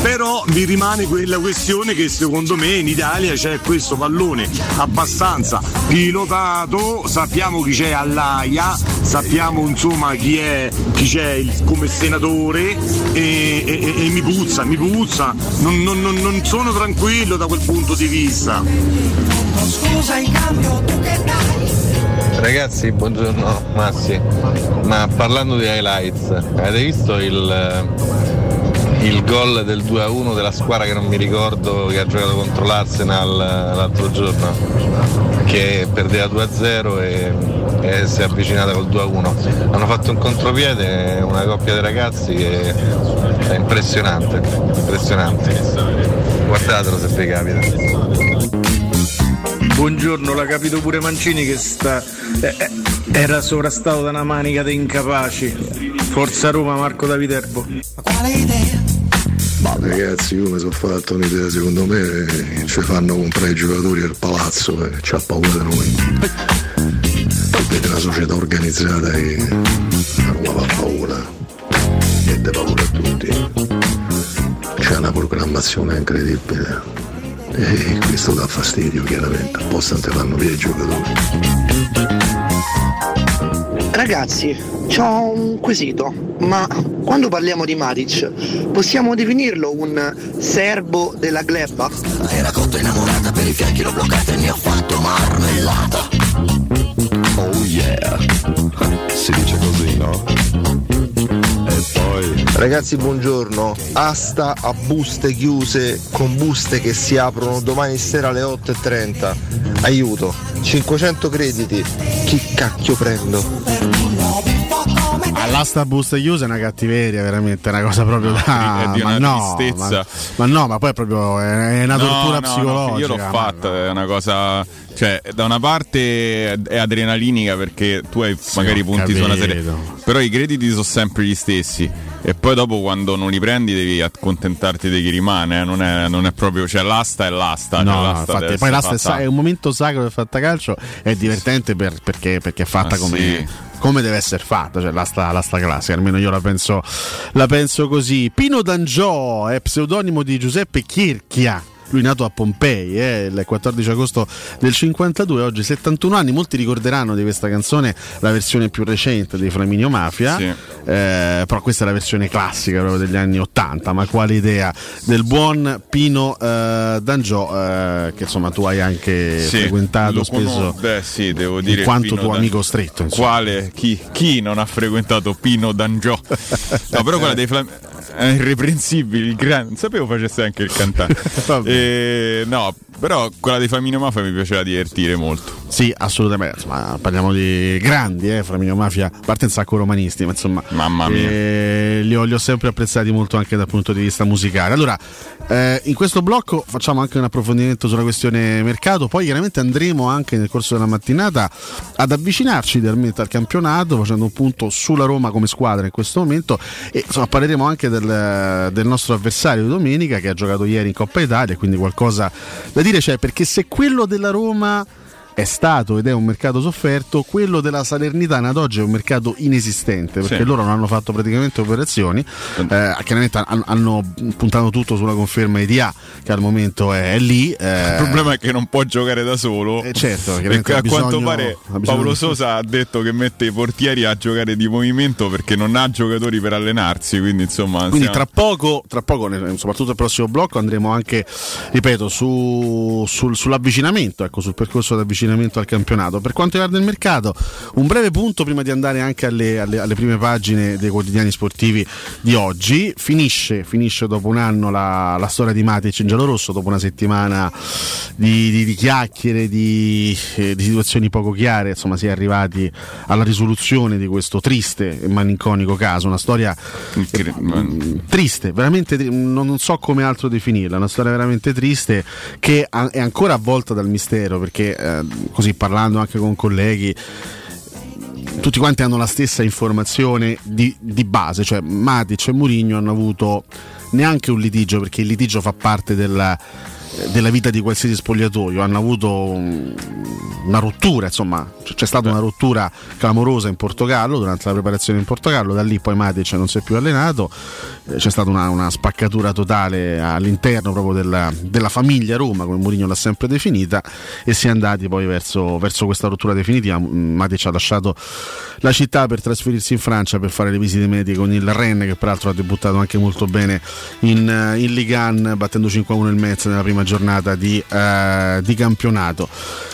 Però mi rimane quella questione che secondo me in Italia c'è questo pallone abbastanza pilotato, sappiamo chi c'è all'AIA, sappiamo insomma chi è chi c'è il- come senatore e, e- e mi puzza, mi puzza. Non, non- non- non sono tranquillo da quel punto di vista. Scusa in cambio tu che dai? Ragazzi, buongiorno Massi. Ma parlando di highlights, avete visto il, il gol del 2-1 della squadra che non mi ricordo che ha giocato contro l'Arsenal l'altro giorno? Che perdeva 2-0 e, e si è avvicinata col 2-1. Hanno fatto un contropiede, una coppia di ragazzi che è impressionante, impressionante. Guardatelo se vi capita. Buongiorno, l'ha capito pure Mancini che sta, eh, eh, era sovrastato da una manica di incapaci. Forza Roma, Marco da Viterbo. Ma ragazzi, io mi sono fatto un'idea, secondo me eh, ci fanno comprare i giocatori al palazzo e c'ha paura di noi. Vede una società organizzata e la Roma fa paura. E dà paura a tutti. C'è una programmazione incredibile. E questo dà fastidio chiaramente, apposta te fanno via i giocatori. Ragazzi, ho un quesito, ma quando parliamo di Matic, possiamo definirlo un serbo della gleba? Era cotta innamorata per i fianchi l'ho bloccata e mi ha fatto marmellata. Oh yeah. Si dice così, no? Poi. Ragazzi buongiorno, asta a buste chiuse con buste che si aprono domani sera alle 8.30. Aiuto, 500 crediti, chi cacchio prendo? All'asta busta chiusa è una cattiveria, veramente, è una cosa proprio da. è di ma una no, tristezza. Ma, ma no, ma poi è proprio è una No, tortura no, no, psicologica. io l'ho ma- fatta, è una cosa. Cioè, da una parte è adrenalinica perché tu hai magari ho punti su una serie. capito. Però i crediti sono sempre gli stessi. E poi dopo quando non li prendi devi accontentarti di chi rimane. eh, Non, è, non è proprio. Cioè, l'asta è l'asta. cioè, No, no, l'asta infatti, poi l'asta è, fatta- è un momento sacro del fattacalcio, è divertente per- perché, perché è fatta Ah, come, sì. come deve essere fatta, cioè l'asta, l'asta classica, almeno io la penso, la penso così. Pino D'Angiò è pseudonimo di Giuseppe Chirchia. Lui nato a Pompei eh, il 14 agosto del 52, oggi 71 anni. Molti ricorderanno di questa canzone la versione più recente di Flaminio Mafia, Sì. eh, però questa è la versione classica proprio degli anni 80. Ma quale idea del buon Pino eh, D'Angiò, eh, che insomma tu hai anche Sì, frequentato spesso. Beh, sì, devo dire. in quanto Pino tuo amico stretto. insomma. Quale? Chi, chi non ha frequentato Pino D'Angiò? No, però quella dei Flam- è irreprensibile, il gran... non sapevo facesse anche il cantante. E, no, però quella dei Flaminio Mafia mi piaceva divertire molto. Sì, assolutamente. Insomma, parliamo di grandi, eh, Flaminio Mafia, a parte un sacco romanisti, ma insomma, Mamma mia. eh, li, ho, li ho sempre apprezzati molto anche dal punto di vista musicale. Allora, eh, in questo blocco facciamo anche un approfondimento sulla questione mercato, poi chiaramente andremo anche nel corso della mattinata ad avvicinarci idealmente al campionato, facendo un punto sulla Roma come squadra in questo momento e insomma parleremo anche del, del nostro avversario di domenica che ha giocato ieri in Coppa Italia, quindi qualcosa da dire c'è, perché se quello della Roma è stato ed è un mercato sofferto, quello della Salernitana ad oggi è un mercato inesistente perché Sì. loro non hanno fatto praticamente operazioni, eh, chiaramente han- hanno puntato tutto sulla conferma EDA che al momento è, è lì. eh, Il problema è che non può giocare da solo. certo, e chiaramente a quanto pare Paolo Sosa ha detto che mette i portieri a giocare di movimento perché non ha giocatori per allenarsi. Quindi, insomma, Quindi siamo- tra poco, tra poco, soprattutto il prossimo blocco, andremo anche, ripeto, su- sul- sull'avvicinamento, ecco, sul percorso di avvicinamento avvicinamento al campionato. Per quanto riguarda il mercato, un breve punto prima di andare anche alle, alle- alle prime pagine dei quotidiani sportivi di oggi. Finisce, finisce dopo un anno la, la storia di Matic in giallorosso, dopo una settimana di, di- di chiacchiere, di, eh, di situazioni poco chiare, insomma si è arrivati alla risoluzione di questo triste e malinconico caso, una storia eh, triste, veramente non, non so come altro definirla, una storia veramente triste che è ancora avvolta dal mistero perché eh, così parlando anche con colleghi tutti quanti hanno la stessa informazione di, di base, cioè Matic e Mourinho hanno avuto neanche un litigio perché il litigio fa parte della, della vita di qualsiasi spogliatoio, hanno avuto un- una rottura, insomma c'è stata una rottura clamorosa in Portogallo durante la preparazione in Portogallo, da lì poi Matic non si è più allenato, eh, c'è stata una, una spaccatura totale all'interno proprio della, della famiglia Roma, come Mourinho l'ha sempre definita, e si è andati poi verso, verso questa rottura definitiva. Matic ha lasciato la città per trasferirsi in Francia per fare le visite mediche con il Rennes, che peraltro ha debuttato anche molto bene in, eh, in Ligue 1, battendo 5-1 il Metz nella prima giornata di, eh, di campionato.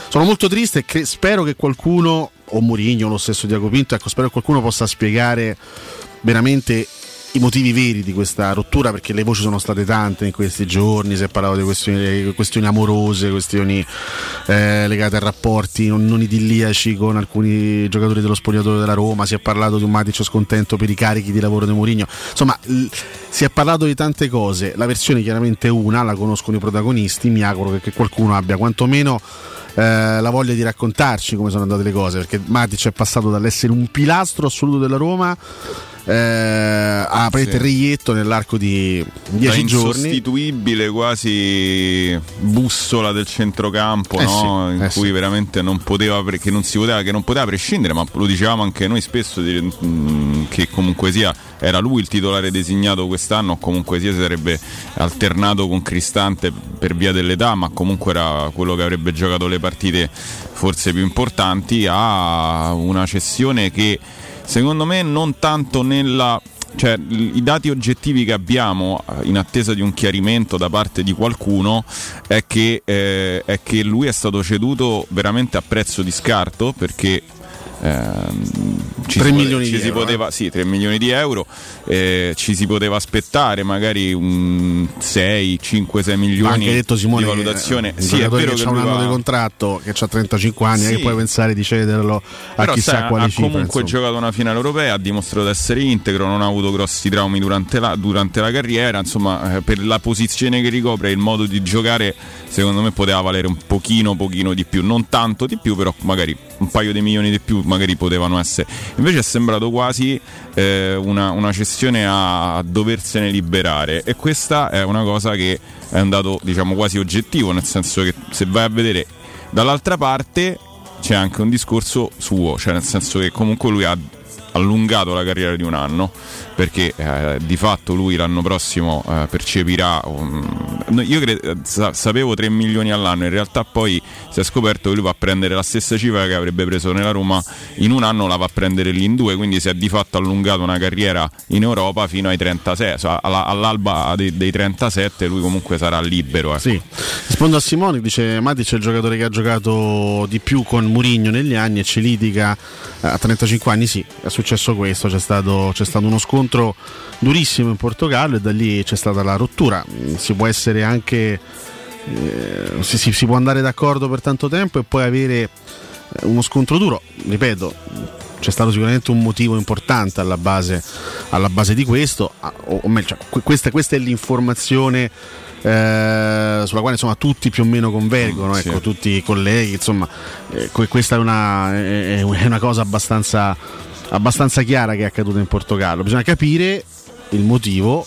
Sono molto triste e cre- spero che qualcuno, o Mourinho, o lo stesso Diaco Pinto, ecco, spero che qualcuno possa spiegare veramente i motivi veri di questa rottura perché le voci sono state tante in questi giorni, si è parlato di questioni, questioni amorose, questioni eh, legate a rapporti non, non idilliaci con alcuni giocatori dello spogliatoio della Roma, si è parlato di un Matic scontento per i carichi di lavoro di Mourinho, insomma l- si è parlato di tante cose, la versione chiaramente è una, la conoscono i protagonisti, mi auguro che, che qualcuno abbia quantomeno eh, la voglia di raccontarci come sono andate le cose, perché Matic è passato dall'essere un pilastro assoluto della Roma eh, a prete Sì. reietto nell'arco di dieci da giorni. insostituibile quasi bussola del centrocampo Eh no? sì, in eh cui sì. veramente non poteva che non si poteva che non poteva prescindere ma lo dicevamo anche noi spesso mh, che comunque sia era lui il titolare designato quest'anno o comunque sia si sarebbe alternato con Cristante per via dell'età ma comunque era quello che avrebbe giocato le partite forse più importanti a una cessione che secondo me non tanto nella cioè i dati oggettivi che abbiamo eh, in attesa di un chiarimento da parte di qualcuno è che, eh, è che lui è stato ceduto veramente a prezzo di scarto perché ci 3 si, milioni ci di si euro, poteva, sì, 3 milioni di euro eh, ci si poteva aspettare magari un 6, 5, 6 Ma milioni detto Simone di valutazione eh, sì è vero che che ha un anno va- di contratto che ha 35 anni Sì. che puoi pensare di cederlo a Però chissà sai, quale ha cifra comunque insomma. giocato una finale europea, ha dimostrato di essere integro, non ha avuto grossi traumi durante la, durante la carriera, insomma eh, per la posizione che ricopre e il modo di giocare secondo me poteva valere un pochino pochino di più, non tanto di più però magari un paio di milioni di più magari potevano essere. Invece è sembrato quasi eh, una, una cessione a, doversene liberare e questa è una cosa che è un dato diciamo quasi oggettivo, nel senso che se vai a vedere dall'altra parte c'è anche un discorso suo, cioè nel senso che comunque lui ha allungato la carriera di un anno perché eh, di fatto lui l'anno prossimo eh, percepirà un- io cre- sa- sapevo 3 milioni all'anno in realtà poi si è scoperto che lui va a prendere la stessa cifra che avrebbe preso nella Roma in un anno la va a prendere lì in due quindi si è di fatto allungato una carriera in Europa fino ai 36 cioè alla- all'alba dei, dei 37 lui comunque sarà libero ecco. Sì. Rispondo a Simone, dice Matic è il giocatore che ha giocato di più con Murigno negli anni e ci litiga eh, a 35 anni, sì, è successo questo, c'è stato, c'è stato uno scontro durissimo in Portogallo e da lì c'è stata la rottura, Mm, si può essere anche, eh, si, si- si può andare d'accordo per tanto tempo e poi avere eh, uno scontro duro, ripeto, c'è stato sicuramente un motivo importante alla base, alla base di questo, o, o meglio, cioè, que- questa, questa è l'informazione eh, sulla quale insomma tutti più o meno convergono, sì. ecco, tutti i colleghi, insomma, eh, que- questa è una, è una cosa abbastanza, abbastanza chiara che è accaduta in Portogallo. Bisogna capire il motivo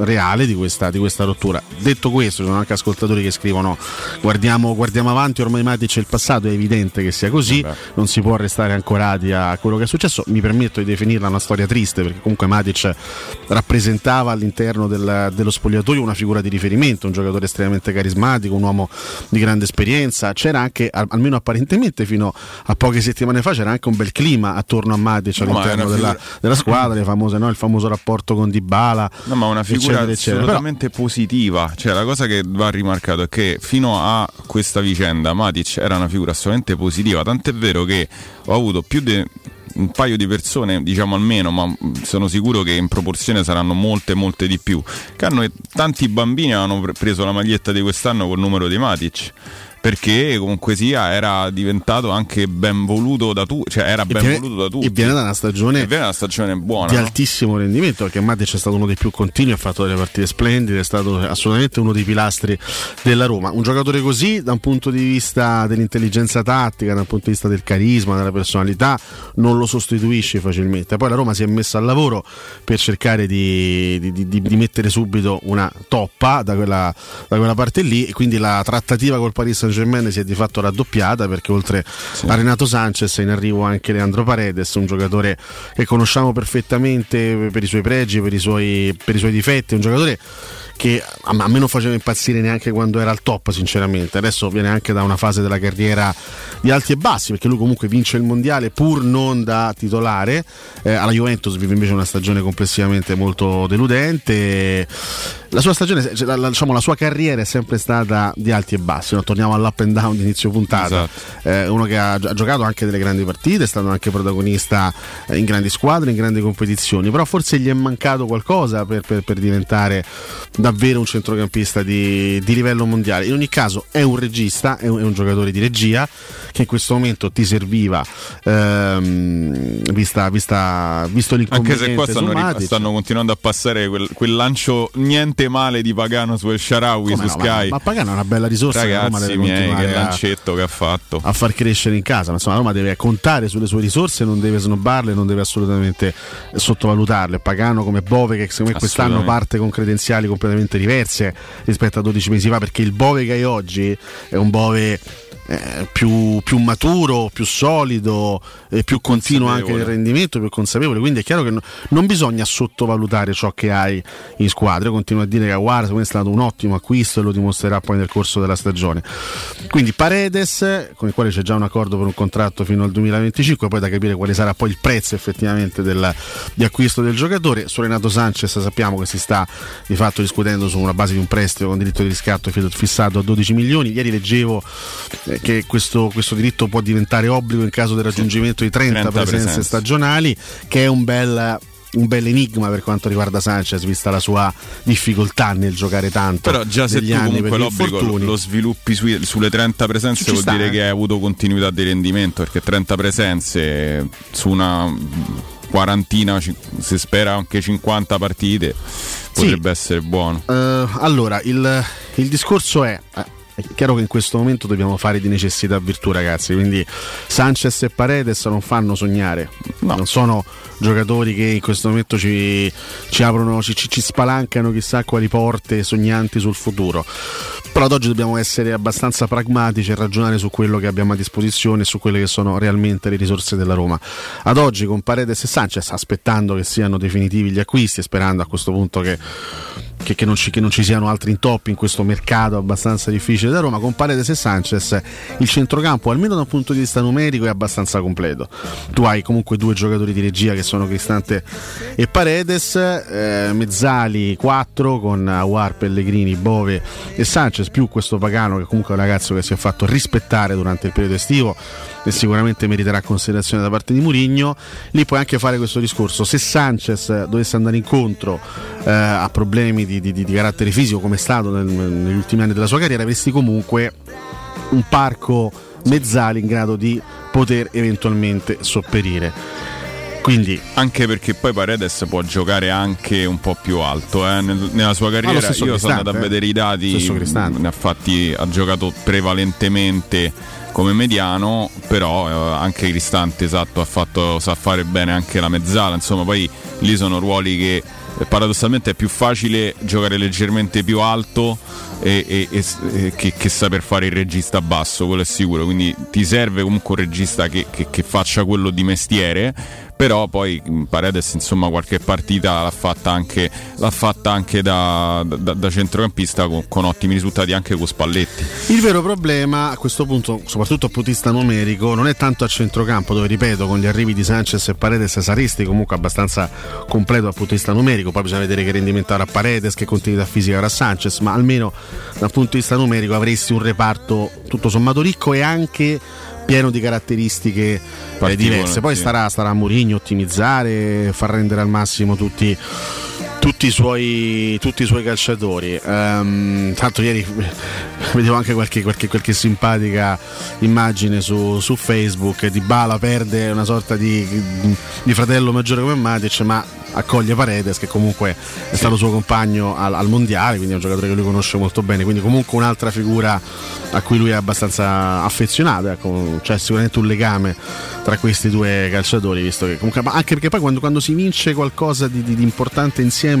reale di questa, di questa rottura. Detto questo, ci sono anche ascoltatori che scrivono guardiamo, guardiamo avanti, ormai Matic è il passato, è evidente che sia così, non si può restare ancorati a quello che è successo. Mi permetto di definirla una storia triste perché comunque Matic rappresentava all'interno del- dello spogliatoio una figura di riferimento, un giocatore estremamente carismatico, un uomo di grande esperienza. C'era anche, al- almeno apparentemente fino a poche settimane fa, c'era anche un bel clima attorno a Matic No, all'interno una della, figura- della squadra, le famose, no? il famoso rapporto con Dybala. No, ma una figura eccetera, eccetera. Però- assolutamente positiva. Cioè, la cosa che va rimarcato è che fino a questa vicenda Matic era una figura assolutamente positiva. Tant'è vero che ho avuto più di un paio di persone, diciamo almeno, ma sono sicuro che in proporzione saranno molte, molte di più. Che hanno, tanti bambini hanno pre- preso la maglietta di quest'anno col numero di Matic. Perché comunque sia era diventato anche ben voluto da tutti, cioè era ben viene- voluto da tutti. e viene da una stagione viene da una stagione buona. di no? altissimo rendimento perché Matic è stato uno dei più continui, ha fatto delle partite splendide, è stato assolutamente uno dei pilastri della Roma. Un giocatore così da un punto di vista dell'intelligenza tattica, da un punto di vista del carisma, della personalità, non lo sostituisci facilmente. Poi la Roma si è messa al lavoro per cercare di, di- di- di mettere subito una toppa da quella, da quella parte lì e quindi la trattativa col Paris Saint Germain si è di fatto raddoppiata perché oltre a Renato Sanchez è in arrivo anche Leandro Paredes, un giocatore che conosciamo perfettamente per i suoi pregi, per i suoi, per i suoi difetti, un giocatore che a me non faceva impazzire neanche quando era al top sinceramente. Adesso viene anche da una fase della carriera di alti e bassi perché lui comunque vince il mondiale pur non da titolare. Eh, alla Juventus vive invece una stagione complessivamente molto deludente. La sua stagione cioè, la, diciamo, la sua carriera è sempre stata di alti e bassi no? torniamo all'up and down di inizio puntata. Eh, uno che ha, ha giocato anche delle grandi partite è stato anche protagonista eh, in grandi squadre in grandi competizioni però forse gli è mancato qualcosa per, per- per diventare davvero un centrocampista di, di livello mondiale. In ogni caso è un regista, è un, è un giocatore di regia che in questo momento ti serviva ehm, vista, vista, visto Anche l'inconveniente se qua stanno, ri- stanno continuando a passare quel, quel lancio niente male di Pagano su El Sharawi Come su no, ma- Sky. Ma, Pagano è una bella risorsa Ragazzi miei, che a- lancetto che ha fatto. a far crescere in casa. Ma insomma, Roma deve contare sulle sue risorse, non deve snobbarle, non deve assolutamente sottovalutarle. Pagano come Bove, che secondo me quest'anno parte con credenziali completamente diverse rispetto a 12 mesi fa, perché il Bove che hai oggi è un Bove. Eh, più, più maturo, più solido, eh, più continuo anche nel rendimento, più consapevole. Quindi è chiaro che no- non bisogna sottovalutare ciò che hai in squadra. Io continuo a dire che Aguara è stato un ottimo acquisto e lo dimostrerà poi nel corso della stagione. Quindi Paredes, con il quale c'è già un accordo per un contratto fino al 2025, poi da capire quale sarà poi il prezzo effettivamente del- di acquisto del giocatore. Su Renato Sanchez sappiamo che si sta di fatto discutendo su una base di un prestito con diritto di riscatto fi- fissato a 12 milioni. Ieri leggevo eh, che questo, questo diritto può diventare obbligo in caso del raggiungimento di 30, 30 presenze presenze. stagionali, che è un bel un bel enigma per quanto riguarda Sanchez, vista la sua difficoltà nel giocare tanto. Però già se tu comunque per gli l'obbligo lo, infortuni. lo sviluppi sui- sulle 30 presenze Ci vuol sta, dire eh. che hai avuto continuità di rendimento perché 30 presenze su una quarantina, si spera anche 50 partite, potrebbe essere buono. Eh, allora, il, il discorso è. È chiaro che in questo momento dobbiamo fare di necessità virtù, ragazzi. Quindi Sanchez e Paredes non fanno sognare, non sono giocatori che in questo momento ci, ci aprono, ci, ci- spalancano chissà quali porte sognanti sul futuro. Però ad oggi dobbiamo essere abbastanza pragmatici e ragionare su quello che abbiamo a disposizione e su quelle che sono realmente le risorse della Roma. Ad oggi con Paredes e Sanchez, aspettando che siano definitivi gli acquisti e sperando a questo punto che che, che non ci, che non ci siano altri intoppi in questo mercato abbastanza difficile da Roma. Con Paredes e Sanchez il centrocampo, almeno da un punto di vista numerico, è abbastanza completo. Tu hai comunque due giocatori di regia che sono Cristante e Paredes, eh, Mezzali 4 con Aguar, Pellegrini, Bove e Sanchez, più questo Pagano che comunque è un ragazzo che si è fatto rispettare durante il periodo estivo e sicuramente meriterà considerazione da parte di Murigno. Lì puoi anche fare questo discorso. Se Sanchez dovesse andare incontro eh, a problemi di, di- di carattere fisico, come è stato nel- negli ultimi anni della sua carriera, avresti comunque un parco mezzali in grado di poter eventualmente sopperire. Quindi, Anche perché poi Paredes può giocare anche un po' più alto eh. Nel- nella sua carriera. Io sono andato a eh. vedere i dati, ne ha fatti, ha giocato prevalentemente come mediano, però eh, anche Cristante esatto, ha fatto, sa fare bene anche la mezzala. Insomma, poi lì sono ruoli che paradossalmente è più facile giocare leggermente più alto e, e- e- che, che saper fare il regista basso, quello è sicuro. Quindi ti serve comunque un regista che, che- che faccia quello di mestiere. Però poi Paredes insomma qualche partita l'ha fatta anche, l'ha fatta anche da, da- da centrocampista con, con ottimi risultati anche con Spalletti. Il vero problema a questo punto, soprattutto di vista numerico, non è tanto a centrocampo, dove ripeto, con gli arrivi di Sanchez e Paredes saresti comunque abbastanza completo dal vista numerico, poi bisogna vedere che rendimento avrà Paredes, che continuità fisica avrà Sanchez, ma almeno dal punto di vista numerico avresti un reparto tutto sommato ricco e anche pieno di caratteristiche eh, diverse. Poi starà, starà a Mourinho ottimizzare, far rendere al massimo tutti tutti i suoi, tutti i suoi calciatori. Ehm, tanto ieri vedevo anche qualche, qualche- qualche simpatica immagine su, su Facebook. Di Bala perde una sorta di, di fratello maggiore come Matic, ma accoglie Paredes, che comunque è stato suo compagno al, al mondiale, quindi è un giocatore che lui conosce molto bene. Quindi, comunque, un'altra figura a cui lui è abbastanza affezionato. Ecco, c'è sicuramente un legame tra questi due calciatori, visto che comunque, ma anche perché poi quando, quando si vince qualcosa di, di- di importante insieme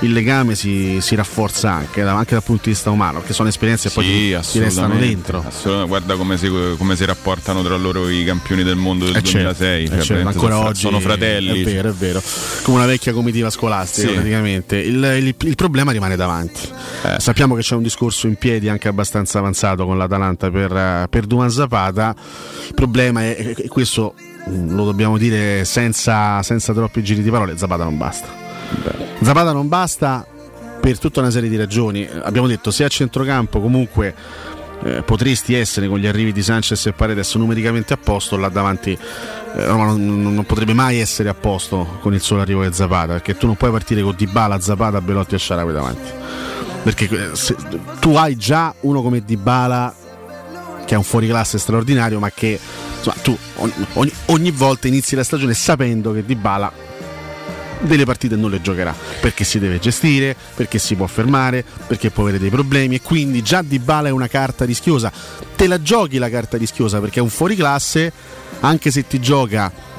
il legame si, si rafforza anche, anche dal punto di vista umano, perché sono esperienze che poi Sì, ti, ti restano dentro. assolutamente. Guarda come si, come si rapportano tra loro i campioni del mondo del Eh, certo, 2006. eh, cioè, certo, ancora sono, oggi sono fratelli. È vero, è vero. Come una vecchia comitiva scolastica, Sì. praticamente. Il, il- il problema rimane davanti. Eh. Sappiamo che c'è un discorso in piedi anche abbastanza avanzato con l'Atalanta per, eh, per Duman Zapata. Il problema è, e questo lo dobbiamo dire senza, senza troppi giri di parole: Zapata non basta. Zapata non basta per tutta una serie di ragioni. Abbiamo detto se a centrocampo comunque eh, potresti essere con gli arrivi di Sanchez e Paredes numericamente a posto, là davanti eh, Roma non, non- potrebbe mai essere a posto con il solo arrivo di Zapata, perché tu non puoi partire con Dybala, Zapata, Belotti e Sharawi davanti. Perché eh, se- tu hai già uno come Dybala che è un fuoriclasse straordinario, ma che insomma, tu ogni, ogni- ogni volta inizi la stagione sapendo che Dybala delle partite non le giocherà perché si deve gestire, perché si può fermare, perché può avere dei problemi e quindi già Dybala è una carta rischiosa. Te la giochi la carta rischiosa perché è un fuoriclasse, anche se ti gioca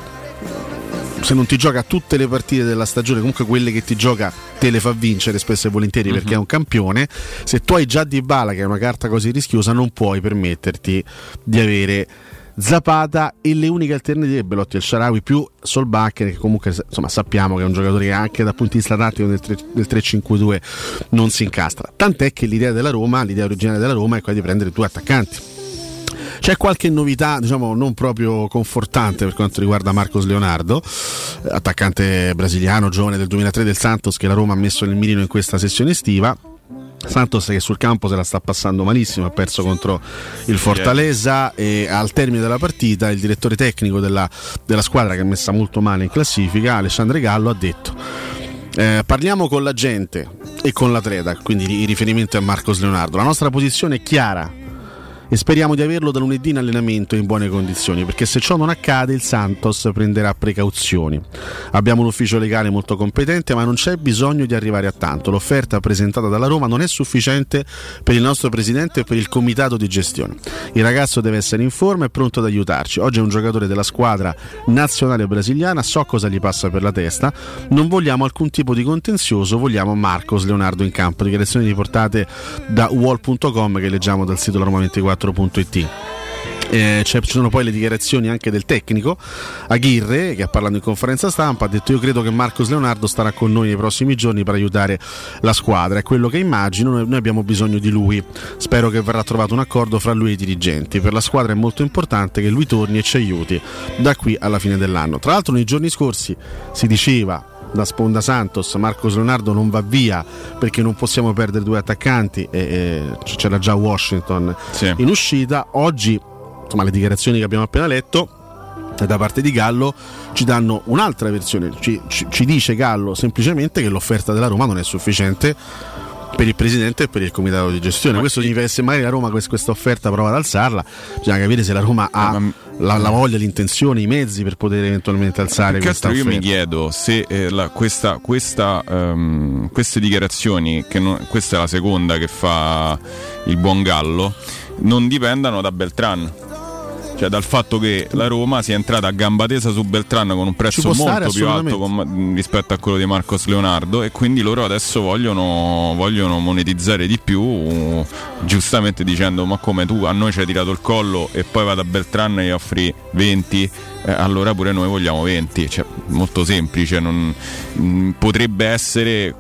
se non ti gioca tutte le partite della stagione, comunque quelle che ti gioca te le fa vincere spesso e volentieri perché è un campione. Se tu hai già Dybala che è una carta così rischiosa, non puoi permetterti di avere Zapata e le uniche alternative Belotti il Sharawi più Solbacher che comunque insomma, sappiamo che è un giocatore che anche dal punto di vista tattico del, tre- del 3-5-2 non si incastra tant'è che l'idea della Roma l'idea originale della Roma è quella di prendere due attaccanti c'è qualche novità, diciamo, non proprio confortante per quanto riguarda Marcos Leonardo, attaccante brasiliano, giovane del 2003 del Santos, che la Roma ha messo nel mirino in questa sessione estiva. Santos che sul campo se la sta passando malissimo, ha perso contro il Fortaleza e al termine della partita il direttore tecnico della, della squadra che è messa molto male in classifica, Alessandro Gallo, ha detto eh, parliamo con la gente e con l'atleta, quindi in riferimento a Marcos Leonardo. La nostra posizione è chiara e speriamo di averlo da lunedì in allenamento in buone condizioni, perché se ciò non accade il Santos prenderà precauzioni. Abbiamo un ufficio legale molto competente, ma non c'è bisogno di arrivare a tanto. L'offerta presentata dalla Roma non è sufficiente per il nostro presidente e per il comitato di gestione. Il ragazzo deve essere in forma e pronto ad aiutarci. Oggi è un giocatore della squadra nazionale brasiliana, so cosa gli passa per la testa. Non vogliamo alcun tipo di contenzioso, vogliamo Marcos Leonardo in campo. Dichiarazioni riportate da wall.com che leggiamo dal sito roma24.it. Eh, c'è- ci sono poi le dichiarazioni anche del tecnico Aguirre che ha parlato in conferenza stampa ha detto io credo che Marcos Leonardo starà con noi nei prossimi giorni per aiutare la squadra è quello che immagino noi abbiamo bisogno di lui spero che verrà trovato un accordo fra lui e i dirigenti per la squadra è molto importante che lui torni e ci aiuti da qui alla fine dell'anno tra l'altro nei giorni scorsi si diceva da Sponda Santos, Marcos Leonardo non va via perché non possiamo perdere due attaccanti e, e c'era già Washington in uscita. Oggi, insomma, le dichiarazioni che abbiamo appena letto da parte di Gallo ci danno un'altra versione. Ci, ci- ci dice Gallo semplicemente che l'offerta della Roma non è sufficiente per il presidente e per il comitato di gestione. Questo significa che se magari la Roma quest- questa offerta prova ad alzarla, bisogna capire se la Roma ha la, la voglia, l'intenzione, i mezzi per poter eventualmente alzare questa altro io offerta. mi chiedo se eh, la- questa, questa, ehm, queste dichiarazioni, che non- questa è la seconda che fa il buon Gallo, non dipendano da Beltran. Cioè dal fatto che la Roma sia entrata a gamba tesa su Beltran con un prezzo molto più alto con- rispetto a quello di Marcos Leonardo e quindi loro adesso vogliono, vogliono monetizzare di più, giustamente dicendo ma come tu a noi ci hai tirato il collo e poi vado a Beltran e gli offri 20, eh, allora pure noi vogliamo 20, cioè, molto semplice, non- mh, potrebbe essere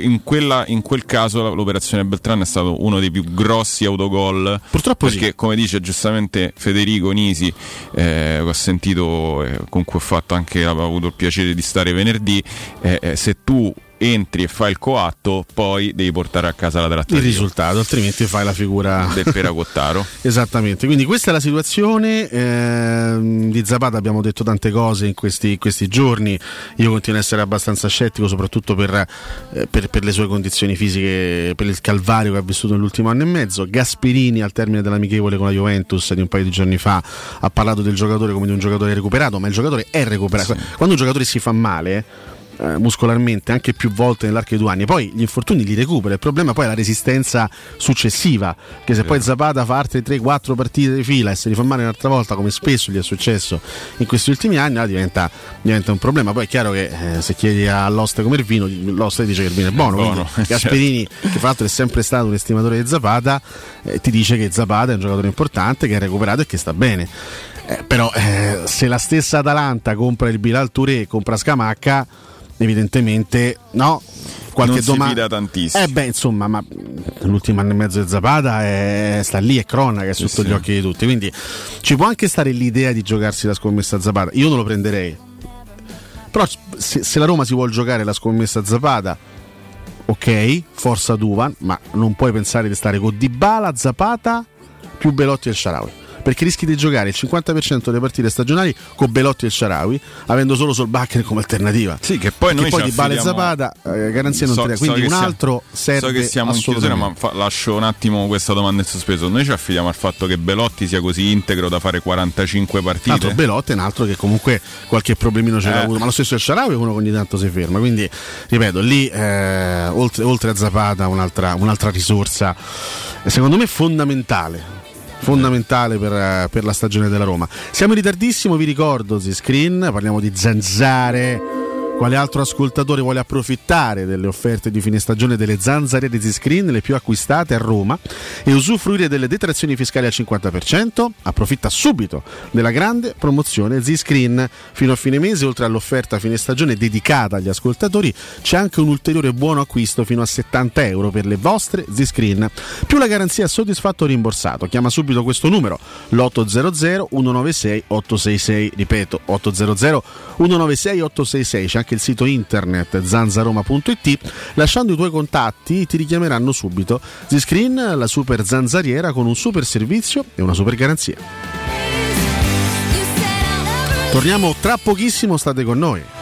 in, quella- in quel caso l'operazione Beltran è stato uno dei più grossi autogol. Purtroppo perché come dice giustamente Federico Nisi eh, ho sentito eh, con cui ho fatto anche avevo avuto il piacere di stare venerdì eh, eh, se tu entri e fai il coatto poi devi portare a casa la il trattativa risultato, altrimenti fai la figura del Peracottaro Esattamente, quindi questa è la situazione ehm, di Zapata, abbiamo detto tante cose in questi, questi giorni, io continuo ad essere abbastanza scettico soprattutto per, eh, per- per le sue condizioni fisiche, per il calvario che ha vissuto nell'ultimo anno e mezzo. Gasperini al termine dell'amichevole con la Juventus di un paio di giorni fa ha parlato del giocatore come di un giocatore recuperato, ma il giocatore è recuperato. Quando un giocatore si fa male eh, muscolarmente anche più volte nell'arco di due anni. Poi gli infortuni li recupera. Il problema poi è la resistenza successiva. Che se poi Zapata fa altre 3-4 partite di fila e fa male un'altra volta, come spesso gli è successo in questi ultimi anni, allora diventa, diventa un problema. Poi è chiaro che eh, se chiedi all'oste come il vino, l'oste dice che il vino è buono. Buono, Quindi Gasperini, che fra l'altro è sempre stato un estimatore di Zapata, eh, ti dice che Zapata è un giocatore importante, che è recuperato e che sta bene. Eh, però eh, se la stessa Atalanta compra il Bilal Touré, compra Scamacca, evidentemente no. Qualche non si domanda. fida tantissimo Eh beh, insomma, ma l'ultimo anno e mezzo di Zapata è- sta lì, è cronaca, è sotto sì. gli occhi di tutti. Quindi ci può anche stare l'idea di giocarsi la scommessa Zapata. Io non lo prenderei. Però se, se la Roma si vuole giocare la scommessa Zapata, ok, forza Duvan, ma non puoi pensare di stare con Dybala, Zapata più Belotti e Sharawi. Perché rischi di giocare il 50% delle partite stagionali con Belotti e Sharawi, avendo solo Solbakken come alternativa. Sì, che poi noi Perché poi ci Dybala e affidiamo- Zapata, eh, garanzia non So- ne so Quindi un siamo- altro serve So che siamo in chiusura, ma fa- lascio un attimo questa domanda in sospeso. Noi ci affidiamo al fatto che Belotti sia così integro da fare 45 Un altro partite. Belotti è un altro che comunque qualche problemino ce l'ha Eh. avuto, ma lo stesso il Sharawi è uno che ogni tanto si ferma. Quindi, ripeto, lì eh, oltre, oltre a Zapata un'altra, un'altra risorsa, secondo me fondamentale. Fondamentale per, per la stagione della Roma. Siamo in ritardissimo, vi ricordo Z-Screen, parliamo di zanzare. Quale altro ascoltatore vuole approfittare delle offerte di fine stagione delle zanzare di Z-Screen, le più acquistate a Roma, e usufruire delle detrazioni fiscali al 50%? Approfitta subito della grande promozione Z-Screen. Fino a fine mese, oltre all'offerta fine stagione dedicata agli ascoltatori, c'è anche un ulteriore buono acquisto fino a 70 euro per le vostre Z-Screen, più la garanzia soddisfatto o rimborsato. Chiama subito questo numero, l'800 196 866, ripeto, 800 196 866, c'è anche il sito internet zanzaroma.it, lasciando i tuoi contatti ti richiameranno subito. Z-Screen, la super zanzariera con un super servizio e una super garanzia. Torniamo tra pochissimo, state con noi.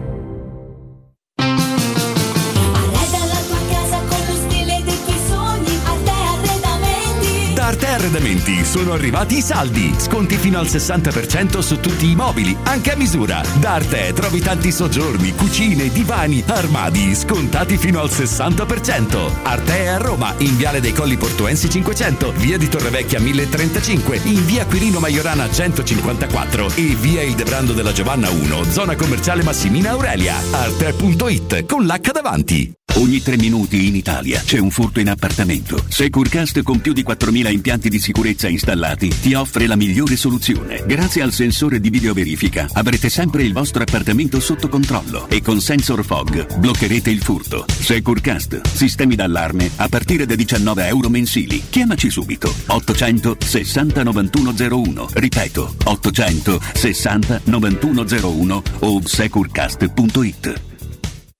Arredamenti. Sono arrivati i saldi. Sconti fino al 60% su tutti i mobili, anche a misura. Da Arte trovi tanti soggiorni, cucine, divani, armadi, scontati fino al 60%. Arte è a Roma, in Viale dei Colli Portuensi 500, Via di Torrevecchia 1035, in Via Quirino Maiorana 154 e Via Il Debrando della Giovanna 1, zona commerciale Massimina Aurelia. Arte.it con l'H davanti. Ogni tre minuti in Italia c'è un furto in appartamento. Securecast con più di 4.000 impianti di sicurezza installati ti offre la migliore soluzione. Grazie al sensore di videoverifica avrete sempre il vostro appartamento sotto controllo e con Sensor Fog bloccherete il furto. Securecast, sistemi d'allarme a partire da 19 euro mensili. Chiamaci subito 860 9101. Ripeto 860 9101 o securecast.it.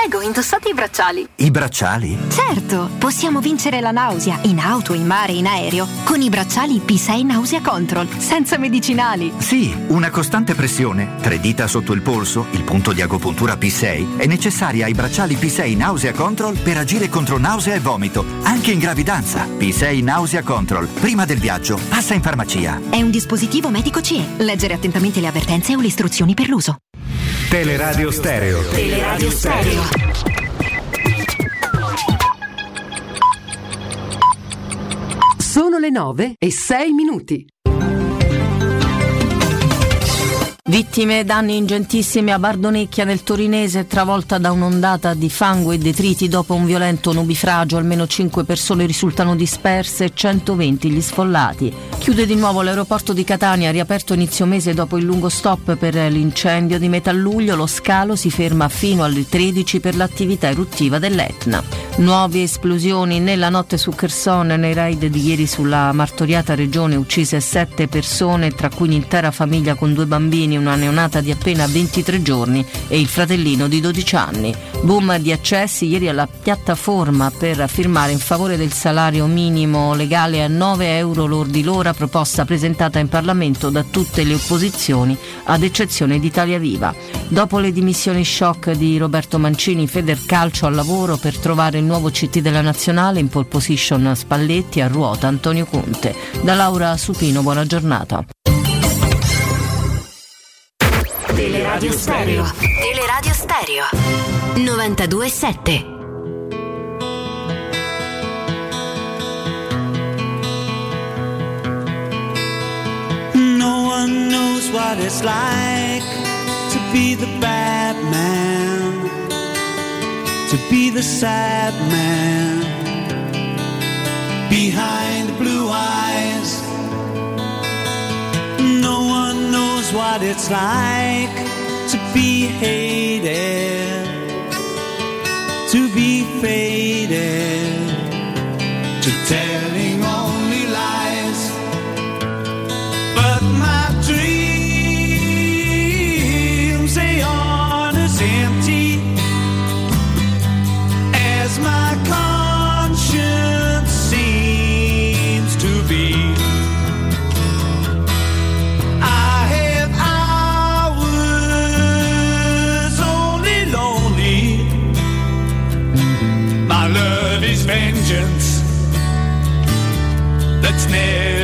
Prego, indossate i bracciali. I bracciali? Certo, possiamo vincere la nausea in auto, in mare, in aereo con i bracciali P6 Nausea Control, senza medicinali. Sì, una costante pressione, tre dita sotto il polso, il punto di agopuntura P6, è necessaria ai bracciali P6 Nausea Control per agire contro nausea e vomito, anche in gravidanza. P6 Nausea Control, prima del viaggio, passa in farmacia. È un dispositivo medico CE. Leggere attentamente le avvertenze o le istruzioni per l'uso. Teleradio Stereo. Teleradio Stereo. Sono le 9 e 6 minuti. Vittime danni ingentissimi a Bardonecchia nel Torinese, travolta da un'ondata di fango e detriti dopo un violento nubifragio. Almeno 5 persone risultano disperse e 120 gli sfollati. Chiude di nuovo l'aeroporto di Catania, riaperto inizio mese dopo il lungo stop per l'incendio di metà luglio. Lo scalo si ferma fino alle 13 per l'attività eruttiva dell'Etna. Nuove esplosioni nella notte su Kherson, nei raid di ieri sulla martoriata regione, uccise 7 persone, tra cui un'intera famiglia con due bambini una neonata di appena 23 giorni e il fratellino di 12 anni. Boom di accessi ieri alla piattaforma per firmare in favore del salario minimo legale a 9 euro lordi l'ora, proposta presentata in Parlamento da tutte le opposizioni, ad eccezione di Italia Viva. Dopo le dimissioni shock di Roberto Mancini, Federcalcio al lavoro per trovare il nuovo CT della Nazionale, in pole position Spalletti, a ruota Antonio Conte. Da Laura Supino, buona giornata. Teleradio Stereo. Teleradio Stereo. 92.7. No one knows what it's like to be the bad man, to be the sad man behind the blue eyes. No one knows what it's like be hated, to be faded, business.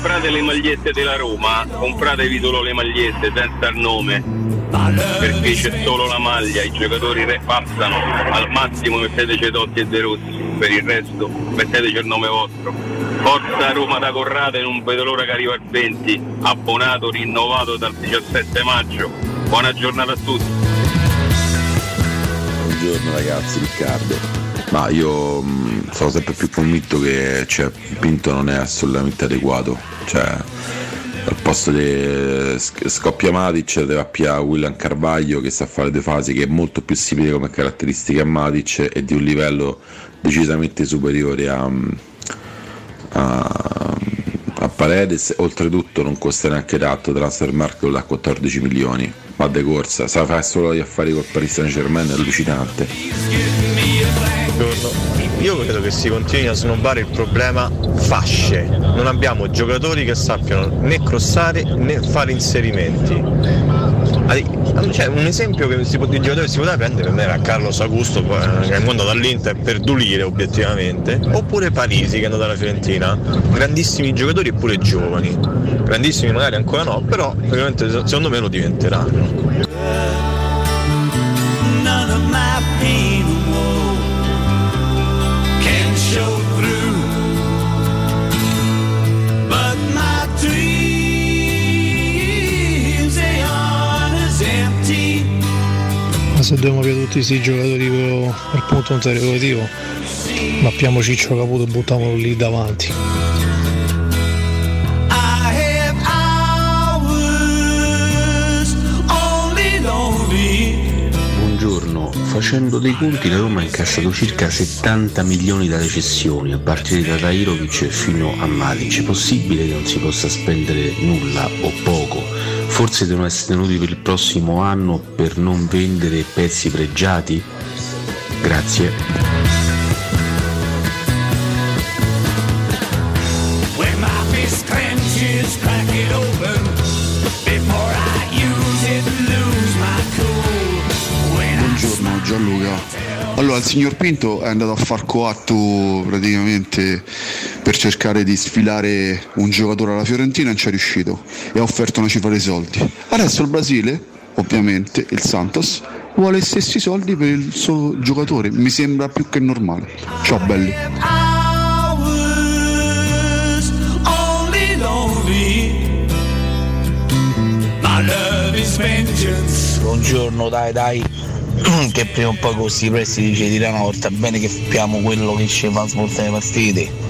Comprate le magliette della Roma, compratevi solo le magliette senza il nome. Perché c'è solo la maglia, i giocatori passano, al massimo metteteci Totti e De Rossi, per il resto metteteci il nome vostro. Forza Roma da Corrado e non vedo l'ora che arriva il 20, abbonato, rinnovato dal 17 maggio. Buona giornata a tutti. Buongiorno ragazzi, Riccardo. Ma io mh, sono sempre più convinto che cioè, Pinto non è assolutamente adeguato. Cioè, al posto di scoppia Matic deve appiare William Carvaglio che sa fare due fasi, che è molto più simile come caratteristiche a Matic e di un livello decisamente superiore a, a, a Paredes. Oltretutto non costa neanche tanto, transfer market da 14 milioni. Va de corsa, sa fare solo gli affari col Paris Saint Germain, è allucinante. Buongiorno. Io credo che si continui a snobbare il problema fasce. Non abbiamo giocatori che sappiano né crossare né fare inserimenti. Cioè, un esempio che si di giocatore che si poteva prendere per me era Carlos Augusto eh, che è andato dall'Inter per dulire obiettivamente oppure Parisi che è andato dalla Fiorentina grandissimi giocatori eppure giovani grandissimi magari ancora no però ovviamente secondo me lo diventeranno se dobbiamo avere tutti questi giocatori per, per punto interrogativo, mappiamo Ciccio Caputo e buttiamolo lì davanti. Buongiorno, facendo dei conti la Roma ha incassato circa 70 milioni dalle cessioni a partire da Tairovic fino a Matic. È possibile che non si possa spendere nulla o poco? Forse devono essere tenuti per il prossimo anno per non vendere pezzi pregiati? Grazie. Buongiorno Gianluca. Allora, il signor Pinto è andato a far coatto praticamente per cercare di sfilare un giocatore alla Fiorentina non ci è riuscito e ha offerto una cifra di soldi. Adesso il Brasile, ovviamente, il Santos, vuole gli stessi soldi per il suo giocatore. Mi sembra più che normale. Ciao belli. Buongiorno, dai, dai. Che prima o poi questi prestiti ci tirano volta bene che fippiamo quello che ci fa svoltare le partite.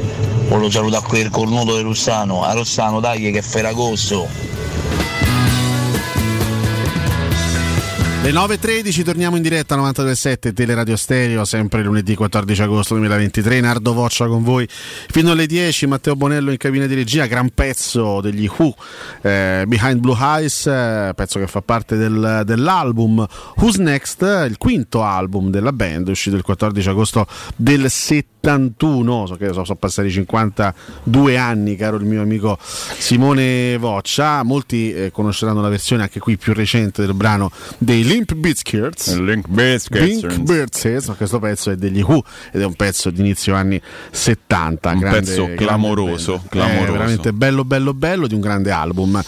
Voglio salutare quel cornuto di Rossano. A Rossano dai che è Ferragosto. Le 9.13 torniamo in diretta a 92.7 Teleradio Stereo, sempre lunedì 14 agosto 2023. Nardo Voccia con voi fino alle 10. Matteo Bonello in cabina di regia, gran pezzo degli Who, eh, Behind Blue Eyes, eh, pezzo che fa parte del- dell'album Who's Next, il quinto album della band, uscito il 14 agosto del 71. So che so- sono passati 52 anni, caro il mio amico Simone Voccia. Molti eh, conosceranno la versione anche qui più recente del brano dei Limp Bizkits. Link Birds, ma questo pezzo è degli Who ed è un pezzo di inizio anni 70. Un grande- pezzo clamoroso, clamoroso. Eh, veramente bello, bello, bello di un grande album.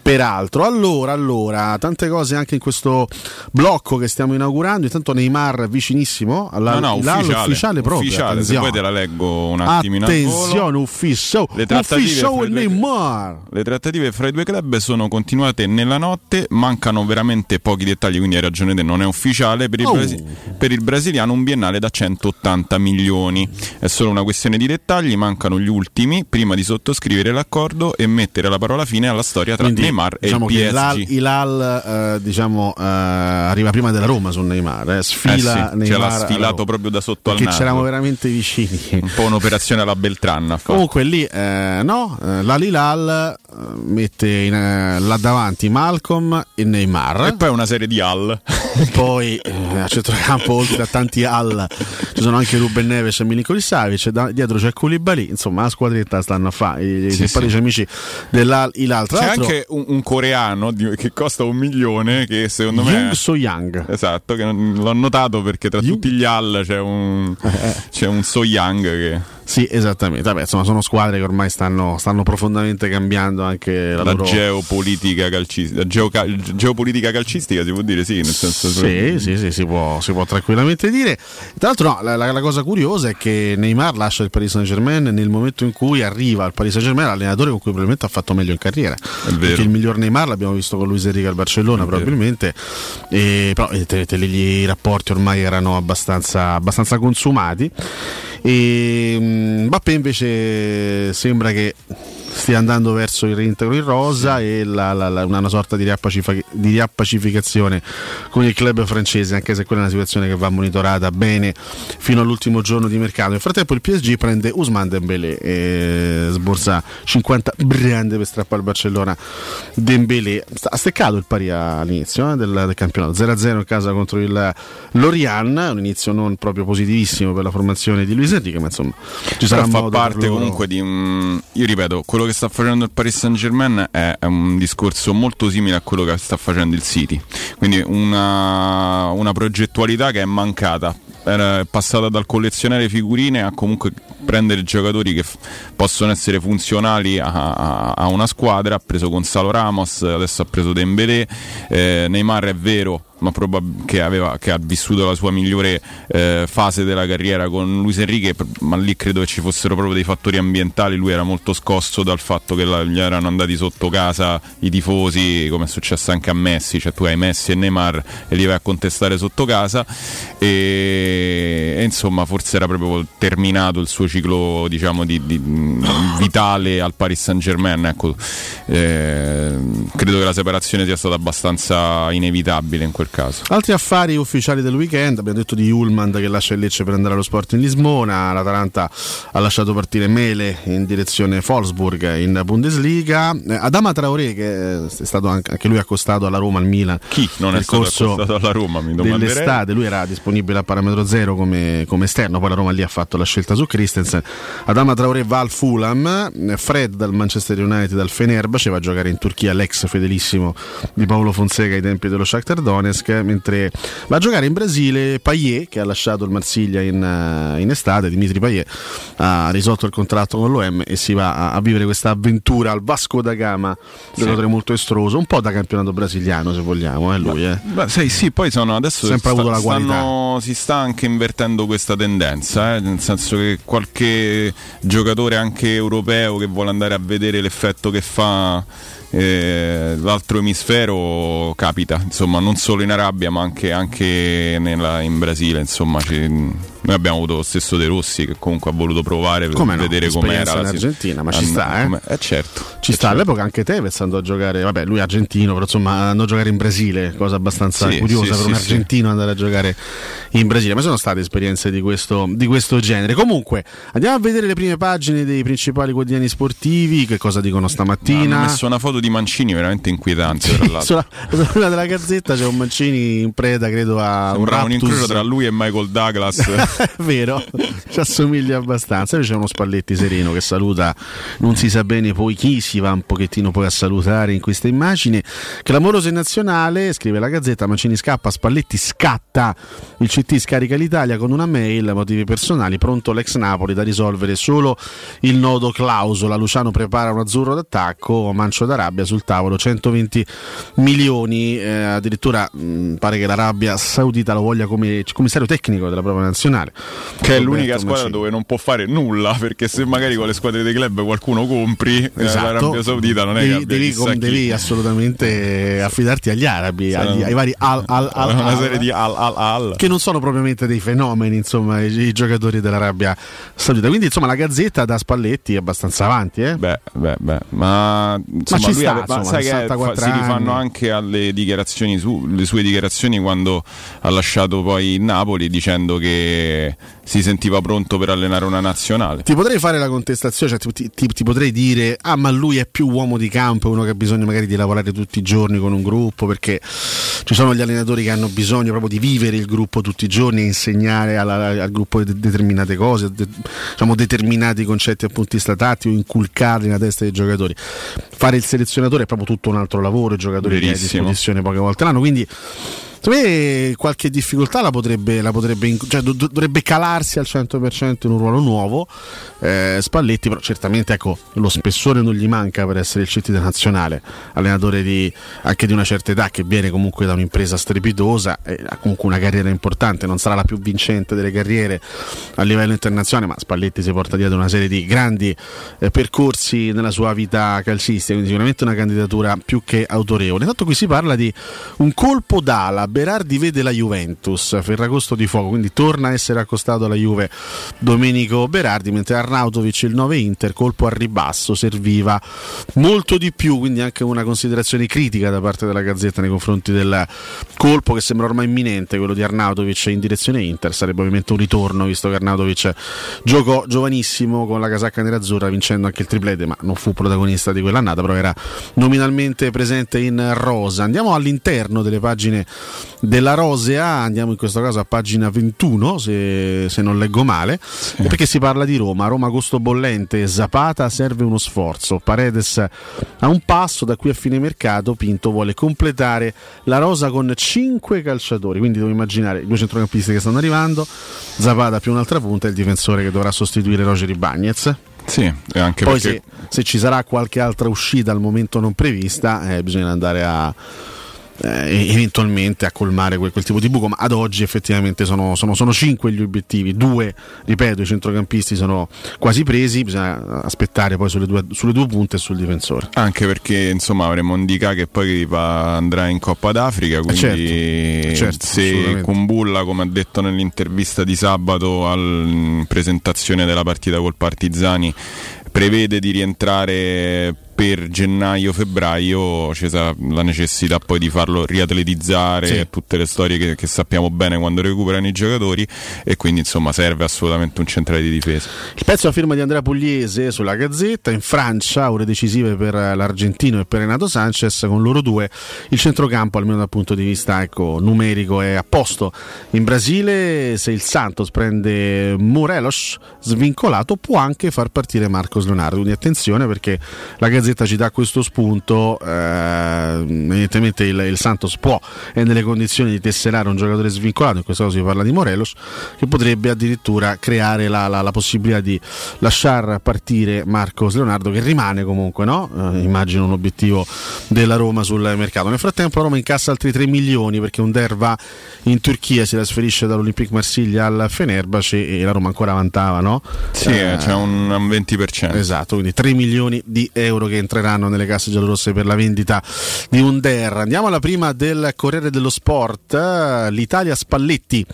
Peraltro, allora, allora, tante cose anche in questo blocco che stiamo inaugurando. Intanto Neymar vicinissimo alla No, no, ufficiale, ufficiale proprio. ufficiale, se vuoi te la leggo un attimino. Attenzione, ufficio, Le trattative ufficio fra e i due- Neymar. Le trattative fra i due club sono continuate nella notte, mancano veramente pochi dettagli, quindi hai ragione te, non è ufficiale. Per il, Oh. brasi- per il brasiliano un biennale da 180 milioni. È solo una questione di dettagli, mancano gli ultimi prima di sottoscrivere l'accordo e mettere la parola fine alla storia tra Quindi, Neymar diciamo e il PSG. Hilal, eh, diciamo, eh, arriva prima della Roma su Neymar, eh, Eh sfila sì, Neymar ce l'ha sfilato proprio da sotto al naso. c'eravamo veramente vicini. Un po' un'operazione alla Beltran. ha fatto. Comunque lì eh, no, eh, l'Alilal eh, mette in, eh, là davanti Malcolm e Neymar. E poi una serie di Al. Poi eh, a centrocampo, oltre a tanti Al, ci sono anche Ruben Neves e Milinkovic Savic. Da, dietro c'è Koulibaly. Insomma, la squadretta stanno a fare i, i Sì, simpatici sì. amici dell'Alilal. Tra C'è anche un, un coreano di- che costa un milione che secondo me... Young So Young. Esatto, che non- l'ho notato perché tra tutti gli Al c'è un, c'è un So Young che... Sì, esattamente. Vabbè, insomma, sono squadre che ormai stanno, stanno profondamente cambiando anche la, La loro. geopolitica calcistica, la geoca- geopolitica calcistica si può dire sì, nel senso Sì, sì, sì, si può, si può tranquillamente dire. Tra l'altro, no, la, la- la cosa curiosa è che Neymar lascia il Paris Saint Germain nel momento in cui arriva al Paris Saint Germain l'allenatore con cui probabilmente ha fatto meglio in carriera. vero. Perché il miglior Neymar l'abbiamo visto con Luis Enrique al Barcellona, probabilmente. E, però te- te- lì i rapporti ormai erano abbastanza, abbastanza consumati. E mm, Mbappé invece sembra che stia andando verso il reintegro in rosa e la- la- la- una, sorta di, riappacifa- di riappacificazione con il club francese, anche se quella è una situazione che va monitorata bene fino all'ultimo giorno di mercato. Nel frattempo il PSG prende Usman Dembélé e sborsa 50 brande per strappare il Barcellona. Dembélé ha steccato il pari all'inizio eh, del, del campionato 0-0 in casa contro il Lorient, un inizio non proprio positivissimo per la formazione di Luis Enrique, ma insomma ci sarà Però fa parte comunque di un. Io ripeto, quello che sta facendo il Paris Saint Germain è, è un discorso molto simile a quello che sta facendo il City. Quindi una, una progettualità che è mancata. Era passata dal collezionare figurine a comunque prendere giocatori che f- possono essere funzionali a, a- a una squadra. Ha preso Gonzalo Ramos, adesso ha preso Dembélé. Eh, Neymar è vero, ma probab- che, aveva- che ha vissuto la sua migliore eh, fase della carriera con Luis Enrique, ma lì credo che ci fossero proprio dei fattori ambientali. Lui era molto scosso dal fatto che la- gli erano andati sotto casa i tifosi, come è successo anche a Messi, cioè tu hai Messi e Neymar e li vai a contestare sotto casa. E, e insomma, forse era proprio terminato il suo ciclo, diciamo, di, di- vitale al Paris Saint Germain. Ecco, Eh, credo che la separazione sia stata abbastanza inevitabile in quel caso. Altri affari ufficiali del weekend, abbiamo detto di Ullman che lascia il Lecce per andare allo sport in Lisbona, l'Atalanta ha lasciato partire Mele in direzione Wolfsburg in Bundesliga, Eh, Adama Traoré che è stato anche, lui accostato alla Roma, al Milan. Chi non è stato accostato alla Roma? Mi domanderei. dell'estate, lui era disponibile a parametro zero come, come esterno, poi la Roma lì ha fatto la scelta su Christensen. Adama Traoré va al Fulham, eh, Fred dal Manchester United dal Fenerbahce va a giocare in Turchia, l'ex fedelissimo di Paolo Fonseca ai tempi dello Shakhtar Donetsk, mentre va a giocare in Brasile Payet che ha lasciato il Marsiglia in, eh, in estate, Dimitri Payet ha risolto il contratto con l'OM e si va a, a vivere questa avventura al Vasco da Gama, giocatore molto estroso, un po' da campionato brasiliano se vogliamo, eh, lui eh. Beh, sai, sì, poi sono adesso Sempre avuto la stanno- si sta anche invertendo questa tendenza, eh, nel senso che qualche giocatore anche europeo che vuole andare a vedere l'effetto che fa eh, l'altro emisfero capita, insomma, non solo in Arabia ma anche, anche nella- in Brasile, insomma, ci- noi abbiamo avuto lo stesso De Rossi che comunque ha voluto provare per Come no, vedere com'era in Argentina, ma ci and- sta, eh. eh, certo. Ci sta, all'epoca anche Tevez andò a giocare, vabbè lui è argentino, però insomma andò a giocare in Brasile, cosa abbastanza Sì, curiosa sì, per sì, un sì. argentino andare a giocare in Brasile, ma sono state esperienze di questo, di questo genere. Comunque, andiamo a vedere le prime pagine dei principali quotidiani sportivi, che cosa dicono stamattina. Hanno messo una foto di Mancini veramente inquietante. Tra l'altro. Sulla, sulla della gazzetta c'è un Mancini in preda, credo, a un Sembra un raptus. incrocio tra lui e Michael Douglas. È vero, ci assomiglia abbastanza. Poi c'è uno Spalletti sereno che saluta, non si sa bene poi chi si va un pochettino poi a salutare in questa immagine. Clamoroso in nazionale, scrive la Gazzetta, Mancini scappa, Spalletti scatta, il CT scarica l'Italia con una mail, motivi personali, pronto l'ex Napoli da risolvere solo il nodo clausola. Luciano prepara un azzurro d'attacco, Mancio d'Arabia sul tavolo, 120 milioni, eh, addirittura mh, pare che l'Arabia Saudita lo voglia come commissario tecnico della propria nazionale. Che è Roberto l'unica squadra Mancini. dove non può fare nulla perché se magari con le squadre dei club qualcuno compri eh, Esatto. l'Arabia Saudita non è devi, che devi, com- devi assolutamente affidarti agli arabi, agli- ai vari al, al, al, una al- serie di al al al che non sono propriamente dei fenomeni, insomma, i, i giocatori dell'Arabia Saudita. Quindi, insomma, la Gazzetta da Spalletti è abbastanza avanti, eh? Beh, beh, beh, ma insomma, ci lui sta, ave- insomma, sai che 64 fa- si rifanno anche alle dichiarazioni su, le sue dichiarazioni quando ha lasciato poi il Napoli dicendo che si sentiva pronto per allenare una nazionale. Ti potrei fare la contestazione, cioè ti, ti- ti potrei dire, ah ma lui è più uomo di campo, uno che ha bisogno magari di lavorare tutti i giorni con un gruppo, perché ci sono gli allenatori che hanno bisogno proprio di vivere il gruppo tutti i giorni e insegnare alla- al gruppo de- determinate cose, de- diciamo determinati concetti dal punto di vista tattico, inculcarli nella testa dei giocatori. Fare il selezionatore è proprio tutto un altro lavoro, i giocatori che hai a disposizione poche volte l'anno, quindi Me qualche difficoltà la potrebbe, la potrebbe cioè, do- dovrebbe calarsi al 100% in un ruolo nuovo. Eh, Spalletti, però, certamente ecco, lo spessore non gli manca per essere il CT nazionale, allenatore di, anche di una certa età che viene comunque da un'impresa strepitosa e ha comunque una carriera importante. Non sarà la più vincente delle carriere a livello internazionale, ma Spalletti si porta dietro una serie di grandi eh, percorsi nella sua vita calcistica, quindi sicuramente una candidatura più che autorevole. Intanto qui si parla di un colpo d'ala, Berardi vede la Juventus, Ferragosto di fuoco, quindi torna a essere accostato alla Juve Domenico Berardi, mentre Arnautovic il 9 Inter, colpo a ribasso, serviva molto di più, quindi anche una considerazione critica da parte della Gazzetta nei confronti del colpo che sembra ormai imminente, quello di Arnautovic in direzione Inter, sarebbe ovviamente un ritorno visto che Arnautovic giocò giovanissimo con la casacca nerazzurra vincendo anche il triplete, ma non fu protagonista di quell'annata, però era nominalmente presente in rosa. Andiamo all'interno delle pagine della Rosea, andiamo in questo caso a pagina 21, se, se non leggo male, perché si parla di Roma, Roma costo bollente, Zapata serve uno sforzo, Paredes a un passo da qui a fine mercato, Pinto vuole completare la rosa con 5 calciatori, quindi devo immaginare i due centrocampisti che stanno arrivando, Zapata più un'altra punta e il difensore che dovrà sostituire Roger Ibagnez. Sì, anche Poi perché se, se ci sarà qualche altra uscita al momento non prevista, eh, bisogna andare a eh, eventualmente a colmare quel, quel tipo di buco, ma ad oggi effettivamente sono, sono, sono cinque gli obiettivi, due, ripeto, i centrocampisti sono quasi presi, bisogna aspettare poi sulle due, sulle due punte e sul difensore. Anche perché insomma avremo Indica che poi va- andrà in Coppa d'Africa, quindi certo, certo, se. Kumbulla, come ha detto nell'intervista di sabato alla presentazione della partita col Partizani, prevede di rientrare per gennaio-febbraio c'è la necessità poi di farlo riatletizzare, Sì. tutte le storie che, che sappiamo bene quando recuperano i giocatori e quindi insomma serve assolutamente un centrale di difesa. Il pezzo a firma di Andrea Pugliese sulla Gazzetta, in Francia ore decisive per l'Argentino e per Renato Sanchez, con loro due il centrocampo almeno dal punto di vista ecco, numerico è a posto. In Brasile se il Santos prende Morelos svincolato può anche far partire Marcos Leonardo, quindi attenzione perché la Gazzetta ci dà questo spunto, eh, evidentemente il, il Santos può è nelle condizioni di tesserare un giocatore svincolato, in questo caso si parla di Morelos, che potrebbe addirittura creare la, la- la possibilità di lasciar partire Marcos Leonardo che rimane comunque, no? Eh, immagino un obiettivo della Roma sul mercato. Nel frattempo la Roma incassa altri 3 milioni perché un Der va in Turchia, si trasferisce dall'Olympique Marsiglia al Fenerbahce e la Roma ancora vantava, no? Sì, Eh, c'è un, un 20%. Esatto, quindi 3 milioni di euro che entreranno nelle casse giallorosse per la vendita di un Der. Andiamo alla prima del Corriere dello Sport, l'Italia Spalletti,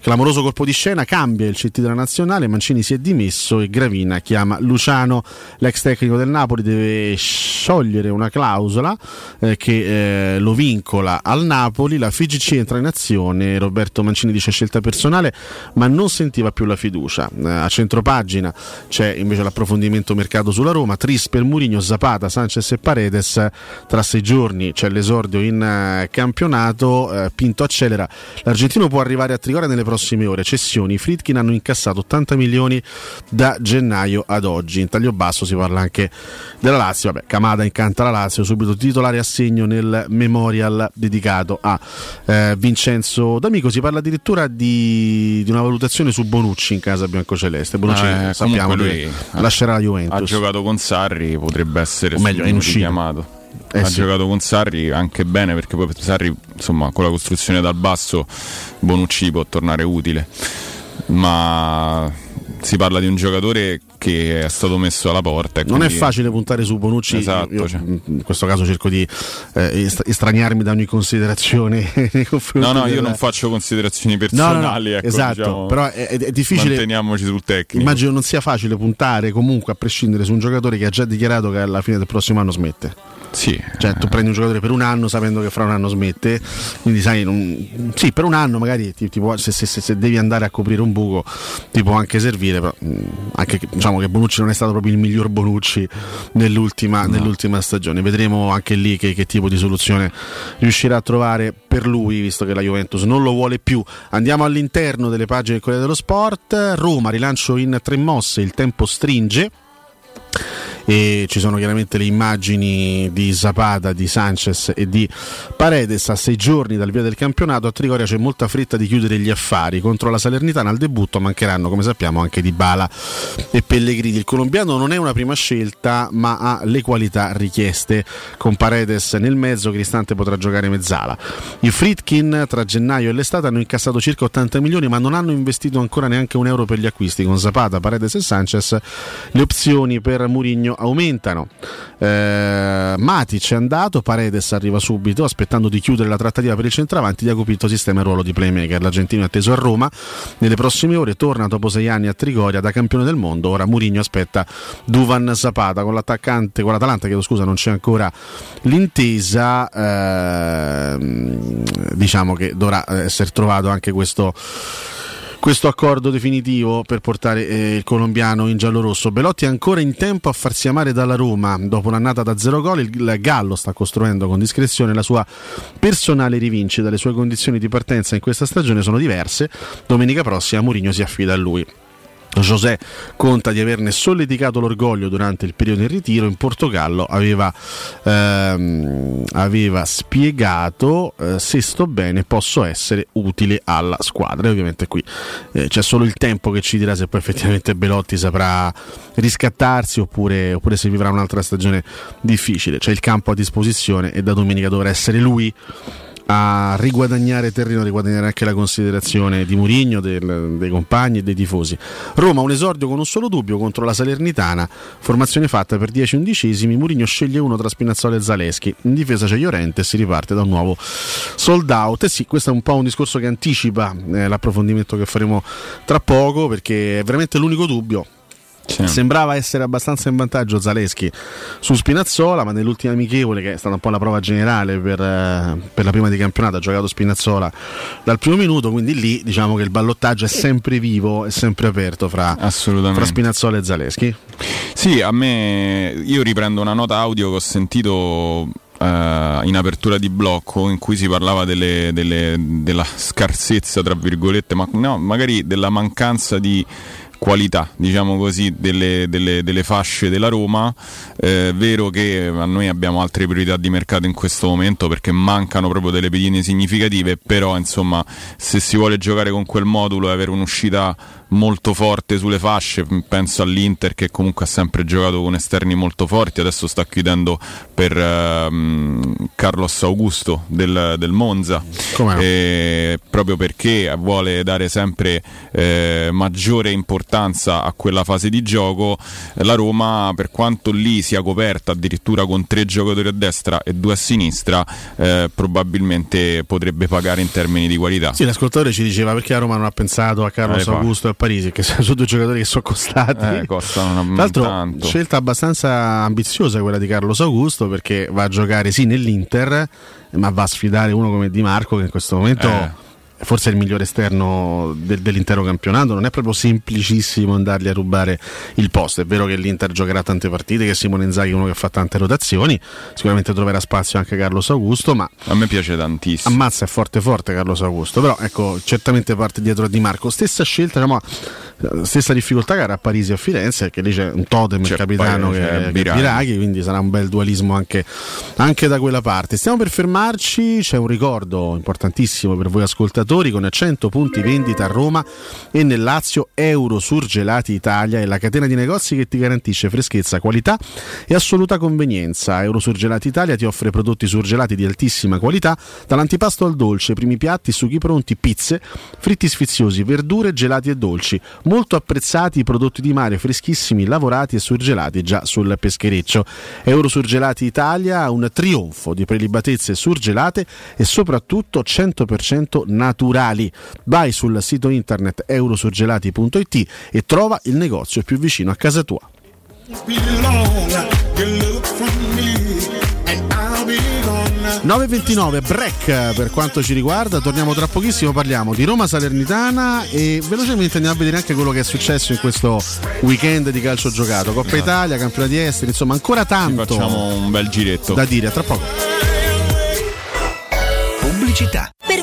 clamoroso colpo di scena, cambia il CT della nazionale, Mancini si è dimesso e Gravina chiama Luciano, l'ex tecnico del Napoli, deve sciogliere una clausola eh, che eh, lo vincola al Napoli, la FIGC entra in azione, Roberto Mancini dice scelta personale, ma non sentiva più la fiducia. Eh, a centropagina c'è invece l'approfondimento mercato sulla Roma, Tris per Murigno, Zapata, Sanchez e Paredes, tra sei giorni c'è l'esordio in eh, campionato, eh, Pinto accelera, l'argentino può arrivare a Trigoria nelle prossime ore, cessioni, i Fritkin hanno incassato 80 milioni da gennaio ad oggi, in taglio basso si parla anche della Lazio, vabbè Camada incanta la Lazio, subito titolare assegno nel memorial dedicato a eh, Vincenzo D'Amico, si parla addirittura di, di, una valutazione su Bonucci in casa biancoceleste, Bonucci Ah, eh, sappiamo lui lascerà la Ha Juventus. giocato con Sarri, potrebbe essere O meglio, è chiamato. Eh ha sì. giocato con Sarri anche bene perché poi Sarri, insomma, con la costruzione dal basso Bonucci può tornare utile. Ma si parla di un giocatore che è stato messo alla porta. e Non è quindi- facile puntare su Bonucci, Esatto, io, cioè. in questo caso cerco di eh, est- estraniarmi da ogni considerazione nei confronti No, no, io del- non faccio considerazioni No, no, no, personali. ecco, esatto, diciamo, però è, è- difficile. Manteniamoci sul tecnico. Immagino non sia facile puntare comunque a prescindere su un giocatore che ha già dichiarato che alla fine del prossimo anno smette. Sì. Cioè, tu prendi un giocatore per un anno sapendo che fra un anno smette, quindi sai, non- sì, per un anno magari ti, ti può- se, se- se- devi andare a coprire un buco ti può anche servire, però mh, anche che, diciamo che Bonucci non è stato proprio il miglior Bonucci nell'ultima, nell'ultima stagione. Vedremo anche lì che, che tipo di soluzione riuscirà a trovare per lui, visto che la Juventus non lo vuole più. Andiamo all'interno delle pagine del Corriere dello Sport. Roma, rilancio in tre mosse, il tempo stringe e ci sono chiaramente le immagini di Zapata, di Sanchez e di Paredes a sei giorni dal via del campionato. A Trigoria c'è molta fretta di chiudere gli affari contro la Salernitana. Al debutto mancheranno come sappiamo anche Di Bala e Pellegrini. Il colombiano non è una prima scelta ma ha le qualità richieste. Con Paredes nel mezzo Cristante potrà giocare mezzala. I Fritkin tra gennaio e l'estate hanno incassato circa 80 milioni ma non hanno investito ancora neanche un euro per gli acquisti. Con Zapata, Paredes e Sanchez le opzioni per Murigno aumentano. Eh, Matic è andato Paredes arriva subito aspettando di chiudere la trattativa per il centravanti Diaco Pinto sistema il ruolo di playmaker. L'argentino è atteso a Roma nelle prossime ore torna dopo sei anni a Trigoria da campione del mondo ora Murigno aspetta Duvan Zapata. Con l'attaccante con l'Atalanta chiedo scusa non c'è ancora l'intesa ehm, diciamo che dovrà essere trovato anche questo questo accordo definitivo per portare eh, il colombiano in giallo-rosso. Belotti è ancora in tempo a farsi amare dalla Roma. Dopo un'annata da zero gol, il, il Gallo sta costruendo con discrezione la sua personale rivincita. Le sue condizioni di partenza in questa stagione sono diverse. Domenica prossima Mourinho si affida a lui. José conta di averne solleticato l'orgoglio durante il periodo in ritiro. In Portogallo aveva, ehm, aveva spiegato: eh, Se sto bene, posso essere utile alla squadra. E ovviamente qui eh, c'è solo il tempo che ci dirà se poi effettivamente Belotti saprà riscattarsi oppure, oppure se vivrà un'altra stagione difficile. C'è il campo a disposizione e da domenica dovrà essere lui a riguadagnare terreno, a riguadagnare anche la considerazione di Murigno, del- dei compagni e dei tifosi. Roma un esordio con un solo dubbio contro la Salernitana, formazione fatta per 10 undicesimi, Murigno sceglie uno tra Spinazzola e Zaleschi, in difesa c'è Llorente e si riparte da un nuovo sold out. E sì, questo è un po' un discorso che anticipa eh, l'approfondimento che faremo tra poco perché è veramente l'unico dubbio. Sembrava essere abbastanza in vantaggio Zaleschi su Spinazzola, ma nell'ultima amichevole, che è stata un po' la prova generale per, eh, per la prima di campionato, ha giocato Spinazzola dal primo minuto, quindi lì diciamo che il ballottaggio è sempre vivo, è sempre aperto fra, fra Spinazzola e Zaleschi. Sì, a me io riprendo una nota audio che ho sentito eh, in apertura di blocco in cui si parlava delle- delle- della scarsezza, tra virgolette, ma no, magari della mancanza di qualità, diciamo così, delle, delle- delle fasce della Roma. È vero che a noi abbiamo altre priorità di mercato in questo momento perché mancano proprio delle pedine significative, però insomma se si vuole giocare con quel modulo e avere un'uscita molto forte sulle fasce, penso all'Inter che comunque ha sempre giocato con esterni molto forti, adesso sta chiudendo per ehm, Carlos Augusto del, del Monza, Come no? E proprio perché vuole dare sempre eh, maggiore importanza a quella fase di gioco, eh, la Roma, per quanto lì sia coperta addirittura con tre giocatori a destra e due a sinistra, eh, probabilmente potrebbe pagare in termini di qualità. Sì, l'ascoltatore ci diceva perché la Roma non ha pensato a Carlos Eh. Augusto e Parisi, che sono due giocatori che sono costati. Eh, costano una- Tra l'altro, tanto. scelta abbastanza ambiziosa quella di Carlos Augusto perché va a giocare sì nell'Inter, ma va a sfidare uno come Di Marco che in questo momento Eh. Forse è il migliore esterno del- dell'intero campionato. Non è proprio semplicissimo andargli a rubare il posto. È vero che l'Inter giocherà tante partite, che Simone Inzaghi è uno che fa tante rotazioni, sicuramente troverà spazio anche Carlos Augusto, ma A me piace tantissimo. ammazza è forte forte Carlos Augusto però ecco certamente parte dietro a Di Marco stessa scelta diciamo, stessa difficoltà che era a Parisi e a Firenze che lì c'è un totem il C'è capitano poi- che, c'è che è Biraghi. Biraghi quindi sarà un bel dualismo anche, anche da quella parte stiamo per fermarci c'è un ricordo importantissimo per voi ascoltatori con 100 punti vendita a Roma e nel Lazio Euro Surgelati Italia è la catena di negozi che ti garantisce freschezza, qualità e assoluta convenienza. Eurosurgelati Italia ti offre prodotti surgelati di altissima qualità, dall'antipasto al dolce, primi piatti, sughi pronti, pizze, fritti sfiziosi, verdure, gelati e dolci. Molto apprezzati i prodotti di mare freschissimi, lavorati e surgelati già sul peschereccio. Eurosurgelati Italia ha un trionfo di prelibatezze surgelate e soprattutto 100% naturali. Vai sul sito internet eurosurgelati.it e trova il negozio più vicino a casa tua. belong. You look from me, and I'll be gone. 9.29 break per quanto ci riguarda, torniamo tra pochissimo, parliamo di Roma Salernitana e velocemente andiamo a vedere anche quello che è successo in questo weekend di calcio giocato, Coppa Italia, campionati esteri, insomma ancora tanto Facciamo un bel giretto. da dire, a tra poco. Pubblicità. Per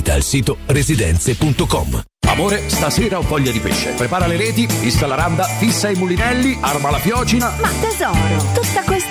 Visita il sito residenze.com. Amore, stasera ho voglia di pesce. Prepara le reti, fissa la randa, fissa i mulinelli, arma la fiocina. Ma tesoro, tutta questa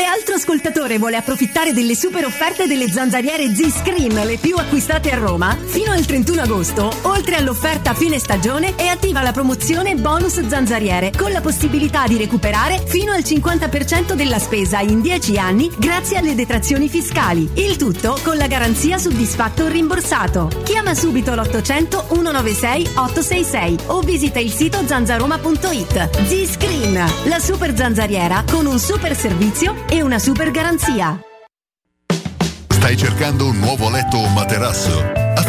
Qual Quale altro ascoltatore vuole approfittare delle super offerte delle zanzariere Z-Screen, le più acquistate a Roma? Fino al 31 agosto, oltre all'offerta fine stagione, è attiva la promozione bonus zanzariere, con la possibilità di recuperare fino al 50% della spesa in 10 anni grazie alle detrazioni fiscali. Il tutto con la garanzia soddisfatto o rimborsato. Chiama subito l'800 196 866 o visita il sito zanzaroma.it. Z-Screen, la super zanzariera con un super servizio e una super garanzia. Stai cercando un nuovo letto o materasso?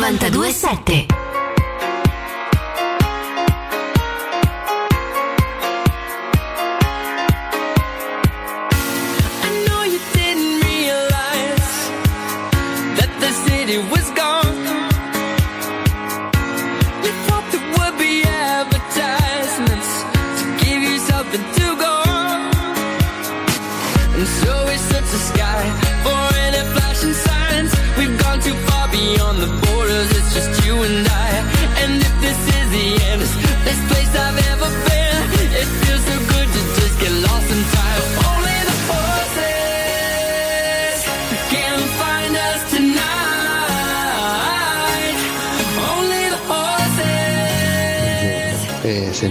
927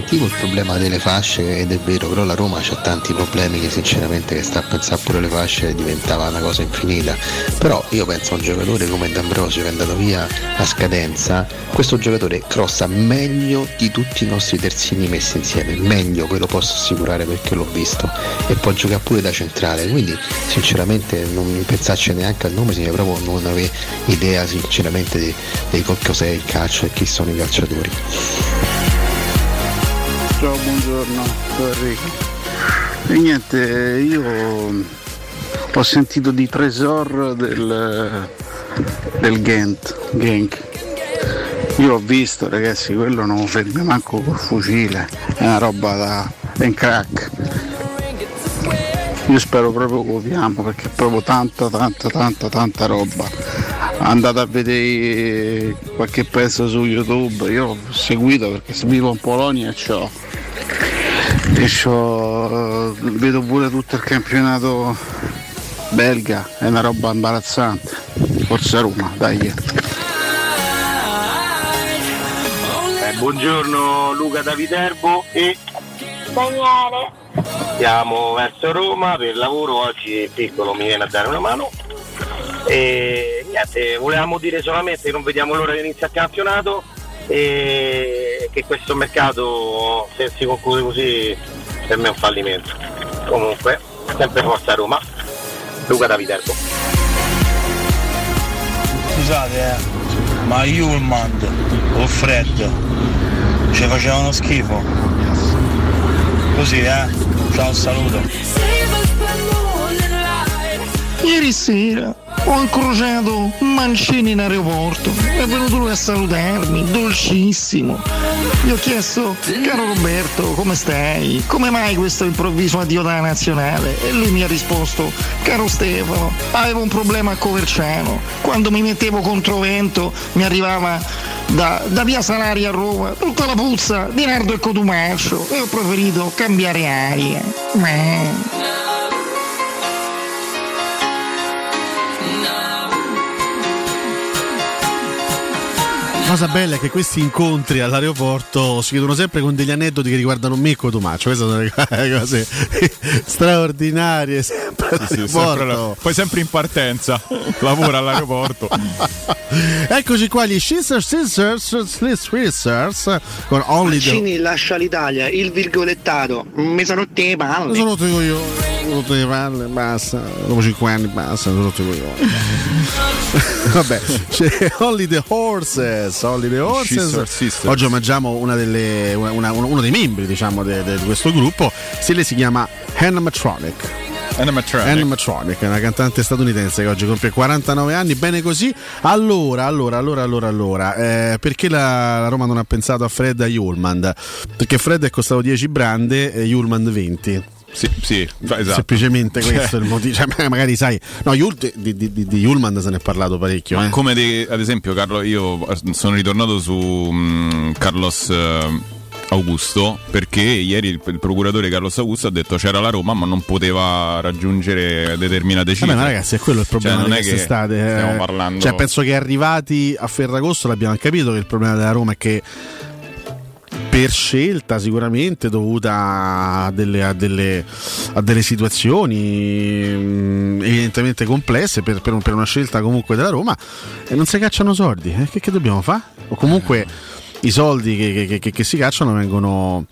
Sentivo il problema delle fasce ed è vero, però la Roma ha tanti problemi che sinceramente che sta a pensare pure alle fasce diventava una cosa infinita. Però io penso a un giocatore come D'Ambrosio che è andato via a scadenza, questo giocatore crossa meglio di tutti i nostri terzini messi insieme, meglio ve lo posso assicurare perché l'ho visto e può giocare pure da centrale, quindi sinceramente non pensarci neanche al nome, significa proprio non avere idea sinceramente di, di cos'è il calcio e chi sono i calciatori. Ciao, buongiorno, sono Enrico. E niente, io ho sentito di Tresor del, del Ghent, Genk. Io l'ho visto ragazzi, quello non fermi manco col fucile, è una roba da ben crack. Io spero proprio che lo viamo perché è proprio tanta tanta tanta tanta roba. Andate a vedere qualche pezzo su YouTube, io l'ho seguito perché vivo in Polonia e c'ho e c'ho- vedo pure tutto il campionato belga, è una roba imbarazzante. Forza Roma, dai. Eh, buongiorno Luca da Viterbo e Daniele, siamo verso Roma per lavoro, oggi il piccolo mi viene a dare una mano. E niente, volevamo dire solamente che non vediamo l'ora che inizia il campionato e che questo mercato se si conclude così per me è un fallimento. Comunque, sempre forza Roma, Luca da Viterbo. Scusate, eh, ma Yulmand o Fred ci facevano schifo. Così, eh. Ciao, saluto. Ieri sera ho incrociato Mancini in aeroporto, è venuto lui a salutarmi, dolcissimo. Gli ho chiesto, caro Roberto, come stai? Come mai questo improvviso addio dalla nazionale? E lui mi ha risposto, caro Stefano, avevo un problema a Coverciano. Quando mi mettevo contro vento mi arrivava da, da via Salari a Roma tutta la puzza di Nardo e Cotumaccio e ho preferito cambiare aria. Ma... cosa bella è che questi incontri all'aeroporto si chiudono sempre con degli aneddoti che riguardano me e Cotumaccio. Queste sono le cose straordinarie. Sempre Sì, all'aeroporto. sempre la- poi sempre in partenza, lavora all'aeroporto. Eccoci qua gli Scissors Scissors Scissors con Only the Mancini lascia l'Italia, il virgolettato, mi sono rotte le Mi sono rotto i coglioni, mi sono rotto le palle, basta. Dopo 5 anni basta, sono rotto i coglioni. Vabbè, c'è Only the Horses. Only the Horses. Oggi omaggiamo una delle, una- una- uno dei membri diciamo, de- de- di questo gruppo. Se lei si chiama Animatronic. Animatronic. Animatronic, una cantante statunitense che oggi compie 49 anni, bene così. Allora, allora, allora, allora, allora, eh, perché la, la Roma non ha pensato a Fred e a Yulman? Perché Fred è costato 10 brande e Yulman 20. Sì, sì, esatto. Semplicemente questo è il motivo. Cioè, magari sai, no, di, di, di, di Yulman se ne è parlato parecchio. Eh. Come de- ad esempio, Carlo, io sono ritornato su mm, Carlos. eh, Augusto perché ieri il, il procuratore Carlos Augusto ha detto c'era la Roma ma non poteva raggiungere determinate cifre Vabbè, ma ragazzi, è quello il problema Cioè, non di è che quest'estate. eh. stiamo parlando Cioè, penso che arrivati a Ferragosto l'abbiamo capito che il problema della Roma è che per scelta sicuramente dovuta a delle, a delle- a delle situazioni mm, evidentemente complesse per, per per una scelta comunque della Roma e non si cacciano soldi eh, che, che dobbiamo fare? o comunque i soldi che- che- che si cacciano vengono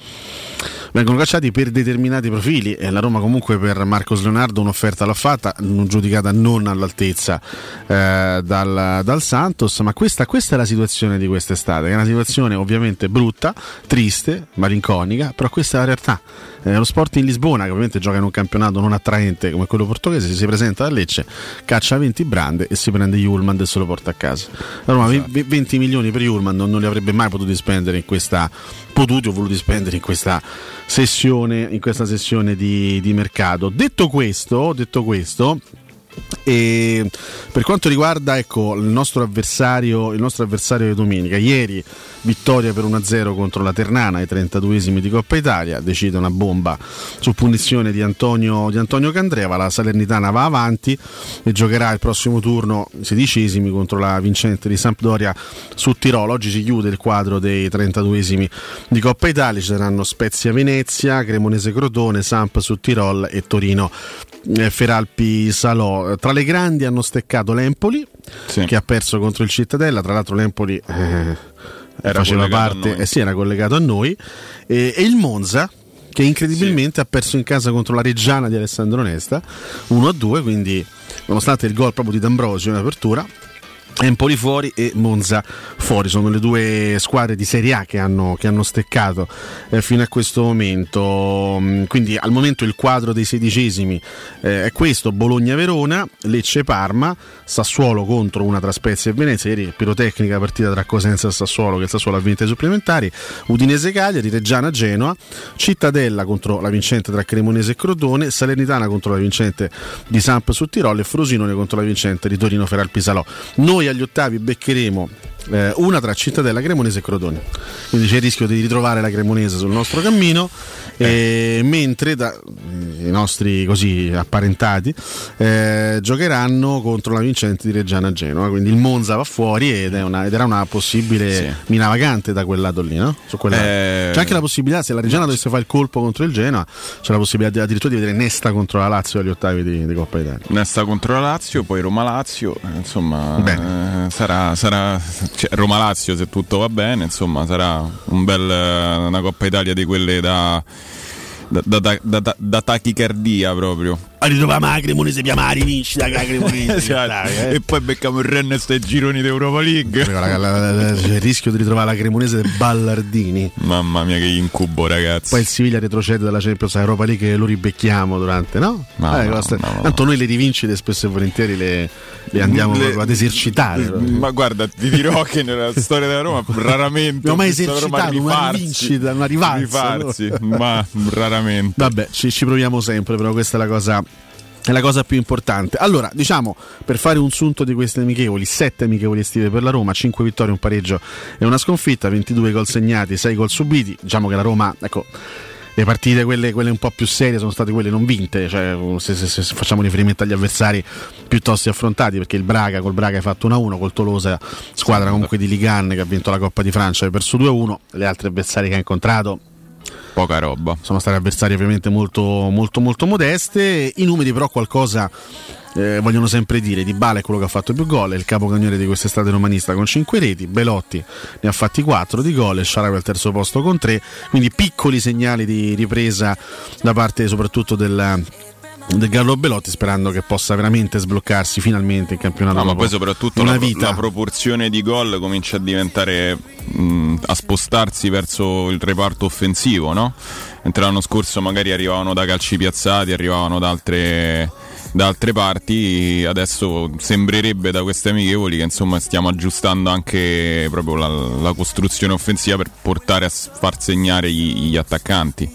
vengono cacciati per determinati profili e la Roma comunque per Marcos Leonardo un'offerta l'ha fatta, non giudicata non all'altezza eh, dal, dal Santos, ma questa, questa è la situazione di quest'estate, che è una situazione ovviamente brutta, triste, malinconica, però questa è la realtà. Eh, lo sport in Lisbona, che ovviamente gioca in un campionato non attraente come quello portoghese, si presenta a Lecce, caccia 20 brande e si prende Julman e se lo porta a casa. La Roma ve- 20 milioni per Julman non, non li avrebbe mai potuti spendere in questa potuti o voluti spendere in questa sessione, in questa sessione di, di mercato. Detto questo, detto questo e per quanto riguarda ecco, il, nostro avversario, il nostro avversario di domenica, ieri vittoria per 1-0 contro la Ternana ai 32esimi di Coppa Italia, decide una bomba su punizione di Antonio, di Antonio Candreva, la Salernitana va avanti e giocherà il prossimo turno i sedicesimi contro la vincente di Sampdoria su Tirolo. Oggi si chiude il quadro dei 32esimi di Coppa Italia, ci saranno Spezia Venezia, Cremonese Crotone, Samp su Tirol e Torino eh, Feralpi Salò. Tra le grandi hanno steccato l'Empoli che ha perso contro il Cittadella, tra l'altro l'Empoli eh, Era faceva parte, noi. eh sì, era collegato a noi, e, e il Monza che incredibilmente ha perso in casa contro la Reggiana di Alessandro Nesta 1-2, quindi nonostante il gol proprio di D'Ambrosio in apertura Empoli fuori e Monza fuori, sono le due squadre di Serie A che hanno, che hanno steccato eh, fino a questo momento. Mm, Quindi al momento il quadro dei sedicesimi eh, è questo: Bologna-Verona, Lecce-Parma, Sassuolo contro una tra Spezia e Venezia. Ieri pirotecnica partita tra Cosenza e Sassuolo, che il Sassuolo ha vinto ai supplementari. Udinese-Cagliari, Reggiana-Genoa, Cittadella contro la vincente tra Cremonese e Crotone, Salernitana contro la vincente di Samp su Tirolo e Frosinone contro la vincente di Torino Feralpisalò. Noi agli ottavi beccheremo eh, una tra Cittadella, Cremonese e Crotone. Quindi c'è il rischio di ritrovare la Cremonese sul nostro cammino. E mentre da- i nostri così apparentati eh, giocheranno contro la vincente di Reggiana Genova. Quindi il Monza va fuori ed, è una- ed era una possibile mina vagante da quel lato lì, no? Su quel lato. Eh, C'è anche la possibilità, se la Reggiana dovesse fare il colpo contro il Genoa, c'è la possibilità addirittura di vedere Nesta contro la Lazio agli ottavi di, di Coppa Italia. Nesta contro la Lazio, poi Roma-Lazio, eh, insomma eh, sarà, sarà cioè, Roma-Lazio se tutto va bene, insomma sarà un bel, eh, una Coppa Italia di quelle da, da, da- da- da- tachicardia proprio. A ritrovare la Cremonese, piama la rivincita, la Cremonese. Eh. E poi becchiamo il Rennes e i gironi d'Europa League. La- la- la- c'è il rischio di ritrovare la Cremonese dei Ballardini. Mamma mia che incubo ragazzi. Poi il Siviglia retrocede dalla Champions Europa League e lo ribecchiamo durante, no? Ma Eh, no, cosa- no, no. Tanto noi le rivincite spesso e volentieri le, le andiamo Le- ad esercitare. proprio. Ma guarda, ti dirò che nella storia della Roma raramente Non ho mai esercitato una rivincita, una rivalsa. rifarsi, ma raramente. Vabbè, ci, ci proviamo sempre, però questa è la cosa. È la cosa più importante. Allora, diciamo, per fare un sunto di queste amichevoli, 7 amichevoli estive per la Roma, 5 vittorie, un pareggio e una sconfitta, 22 gol segnati, 6 gol subiti. Diciamo che la Roma, ecco, le partite quelle, quelle un po' più serie sono state quelle non vinte, cioè se, se- se facciamo riferimento agli avversari piuttosto affrontati, perché il Braga col Braga hai fatto 1-1, col Tolosa, squadra comunque di Ligan che ha vinto la Coppa di Francia, hai perso 2-1, le altre avversarie che ha incontrato poca roba. Sono stati avversari ovviamente molto, molto, molto modeste. I numeri, però, qualcosa eh, vogliono sempre dire. Di Bale è quello che ha fatto più gol, è il capocannoniere di quest'estate romanista con 5 reti. Belotti ne ha fatti 4 di gol, e Sharawi al terzo posto con 3. Quindi piccoli segnali di ripresa da parte soprattutto del del Gallo Belotti sperando che possa veramente sbloccarsi finalmente il campionato. No, ma poi soprattutto una la, vita. la proporzione di gol comincia a diventare mh, a spostarsi verso il reparto offensivo, no? Mentre l'anno scorso magari arrivavano da calci piazzati, arrivavano da altre, da altre parti, adesso sembrerebbe da queste amichevoli che insomma stiamo aggiustando anche proprio la, la costruzione offensiva per portare a far segnare gli, gli attaccanti.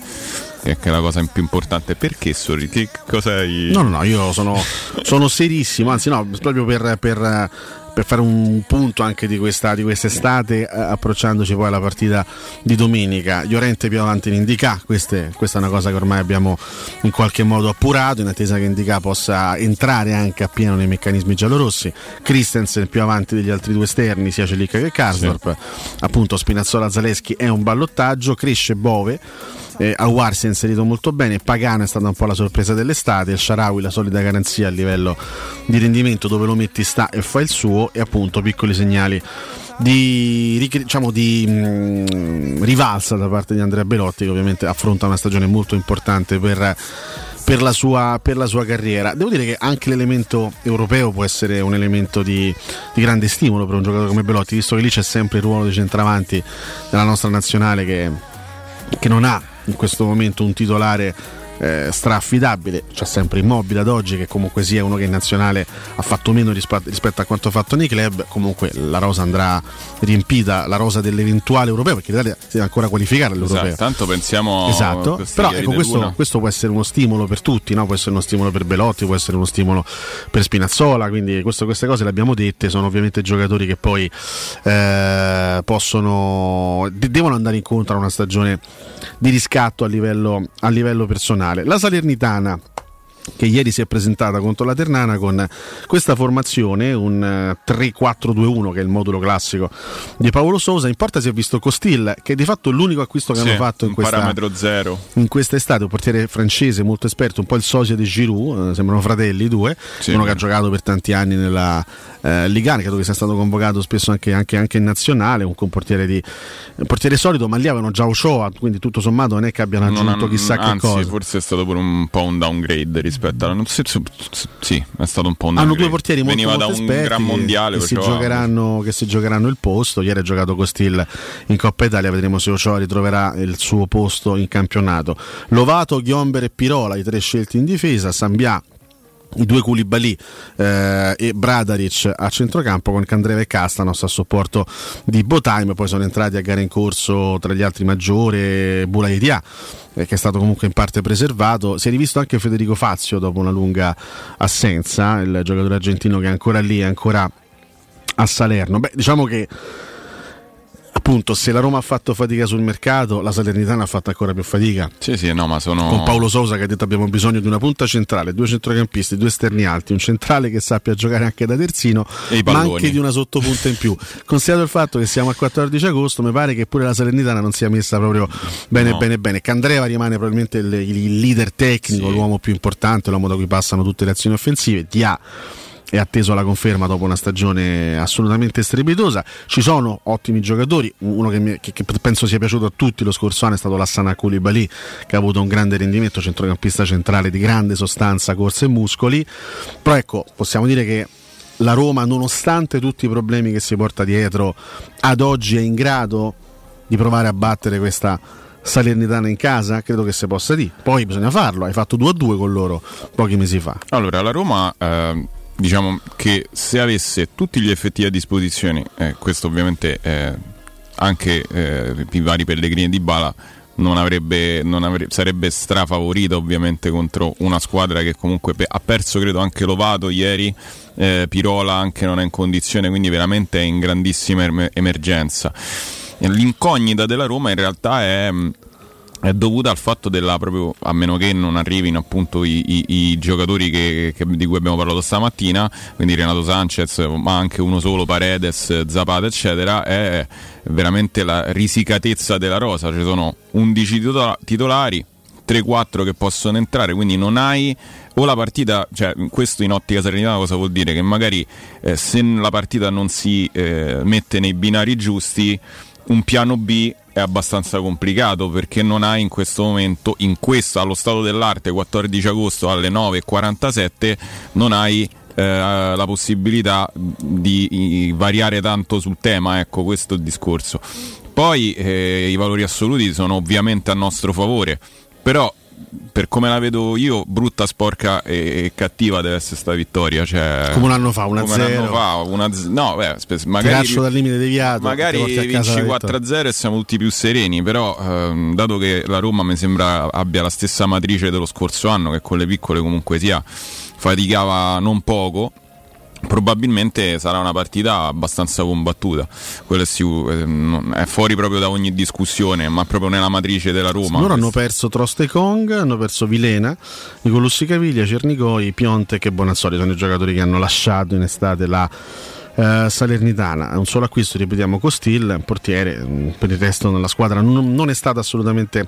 Che è la cosa più importante. Perché sorridi? Che cosa hai? No, no, no, io sono, sono serissimo, anzi no, proprio per, per- per fare un punto anche di, questa, di quest'estate, eh, approcciandoci poi alla partita di domenica. Llorente più avanti in Indica, queste- questa è una cosa che ormai abbiamo in qualche modo appurato, in attesa che Indica possa entrare anche appieno nei meccanismi giallorossi. Christensen più avanti degli altri due esterni, sia Celica che Karsdorp. Appunto Spinazzola Zaleschi è un ballottaggio, cresce Bove. Eh, Awar si è inserito molto bene, Pagano è stata un po' la sorpresa dell'estate, il Sharawi la solida garanzia a livello di rendimento dove lo metti sta e fa il suo e appunto piccoli segnali di, diciamo, di mm, rivalsa da parte di Andrea Belotti che ovviamente affronta una stagione molto importante per, per la, sua, per la sua carriera. Devo dire che anche l'elemento europeo può essere un elemento di, di grande stimolo per un giocatore come Belotti, visto che lì c'è sempre il ruolo dei centravanti della nostra nazionale che, che non ha in questo momento un titolare eh, straffidabile, c'è sempre Immobile ad oggi che comunque sia uno che in nazionale ha fatto meno rispetto a quanto fatto nei club, comunque la rosa andrà riempita, la rosa dell'eventuale europeo perché l'Italia si deve ancora qualificare all'europeo. Esatto, tanto pensiamo Esatto, però ecco, questo, questo può essere uno stimolo per tutti, no? può essere uno stimolo per Belotti, può essere uno stimolo per Spinazzola, quindi questo- queste cose le abbiamo dette, sono ovviamente giocatori che poi eh, possono, de- devono andare incontro a una stagione di riscatto a livello, a livello personale. La Salernitana che ieri si è presentata contro la Ternana con questa formazione, un eh, 3-4-2-1 che è il modulo classico di Paolo Sousa. In porta si è visto Costil, che è di fatto l'unico acquisto che Sì, hanno fatto in questa, in questa estate, un portiere francese molto esperto, un po' il sosia di Giroud, eh, sembrano fratelli due, Sì. uno che ha giocato per tanti anni nella eh, Liga, credo che sia stato convocato spesso anche, anche- anche in nazionale, un, un portiere, di, un portiere solido, ma lì avevano già Ochoa, quindi tutto sommato non è che abbiano Non aggiunto han- chissà che anzi, cosa. forse è stato pure un po' un downgrade rispetto alla. Sì, sì, è stato un po' un Hanno due portieri molto, Veniva molto da un esperti gran che- mondiale. che, si giocheranno, che si giocheranno il posto. Ieri ha giocato Costil in Coppa Italia, vedremo se Ochoa ritroverà il suo posto in campionato. Lovato, Ghiomber e Pirola, i tre scelti in difesa, Sambià i due Koulibaly eh, e Bradaric a centrocampo con Candreva e Castanos a supporto di Botaim poi sono entrati a gara in corso tra gli altri Maggiore Bulaidia eh, che è stato comunque in parte preservato. Si è rivisto anche Federico Fazio dopo una lunga assenza il giocatore argentino che è ancora lì è ancora a Salerno. Beh diciamo che appunto se la Roma ha fatto fatica sul mercato la Salernitana ha fatto ancora più fatica Sì, sì, no, ma sono. con Paolo Sousa che ha detto abbiamo bisogno di una punta centrale, due centrocampisti, due esterni alti, un centrale che sappia giocare anche da terzino, ma anche di una sottopunta in più. Considerato il fatto che siamo al 14 agosto, mi pare che pure la Salernitana non sia messa proprio bene No. bene bene. Candreva rimane probabilmente il, il leader tecnico, Sì. l'uomo più importante, l'uomo da cui passano tutte le azioni offensive. Dia è atteso alla conferma dopo una stagione assolutamente strepitosa. Ci sono ottimi giocatori, uno che, mi- che- che penso sia piaciuto a tutti lo scorso anno è stato Lassana Koulibaly che ha avuto un grande rendimento, centrocampista centrale di grande sostanza, corsa e muscoli. Però ecco, possiamo dire che la Roma, nonostante tutti i problemi che si porta dietro, ad oggi è in grado di provare a battere questa Salernitana in casa? Credo che si possa dire. Poi bisogna farlo, hai fatto 2-2 con loro pochi mesi fa. Allora, la Roma, eh, diciamo che se avesse tutti gli effettivi a disposizione, eh, questo ovviamente eh, anche eh, i vari Pellegrini di Bala. Non avrebbe, non avre- sarebbe strafavorita ovviamente contro una squadra che comunque pe- ha perso credo anche Lovato ieri, eh, Pirola anche non è in condizione, quindi veramente è in grandissima erme- emergenza. L'incognita della Roma in realtà è, è dovuta al fatto della proprio, a meno che non arrivino appunto i, i- i giocatori che- che- di cui abbiamo parlato stamattina, quindi Renato Sanchez, ma anche uno solo, Paredes, Zapata, eccetera, è veramente la risicatezza della rosa. Ci sono 11 titola- titolari, 3-4 che possono entrare, quindi non hai o la partita, cioè questo in ottica serenità cosa vuol dire? Che magari eh, se la partita non si eh, mette nei binari giusti, un piano B è abbastanza complicato perché non hai in questo momento, in questo allo stato dell'arte 14 agosto alle 9.47 non hai eh, la possibilità di, di variare tanto sul tema, ecco questo è il discorso. Poi eh, i valori assoluti sono ovviamente a nostro favore, però per come la vedo io, brutta, sporca e, e cattiva deve essere sta vittoria. Cioè, Come un anno fa, 1-0. come un anno fa, una z- no, beh, spe- magari, dal limite deviato. magari vinci la vittoria. 4-0 e siamo tutti più sereni, però ehm, dato che la Roma mi sembra abbia la stessa matrice dello scorso anno, che con le piccole comunque sia faticava non poco. Probabilmente sarà una partita abbastanza combattuta, quello eh, è fuori proprio da ogni discussione, ma proprio nella matrice della Roma. Loro hanno perso Troste Kong, hanno perso Vilena, Nicolussi Caviglia, Cernigoi, Piontek e Bonazzoli. Sono i giocatori che hanno lasciato in estate la eh, Salernitana. Un solo acquisto, ripetiamo, Costil, portiere. mm, Per il resto nella squadra non, non è stata assolutamente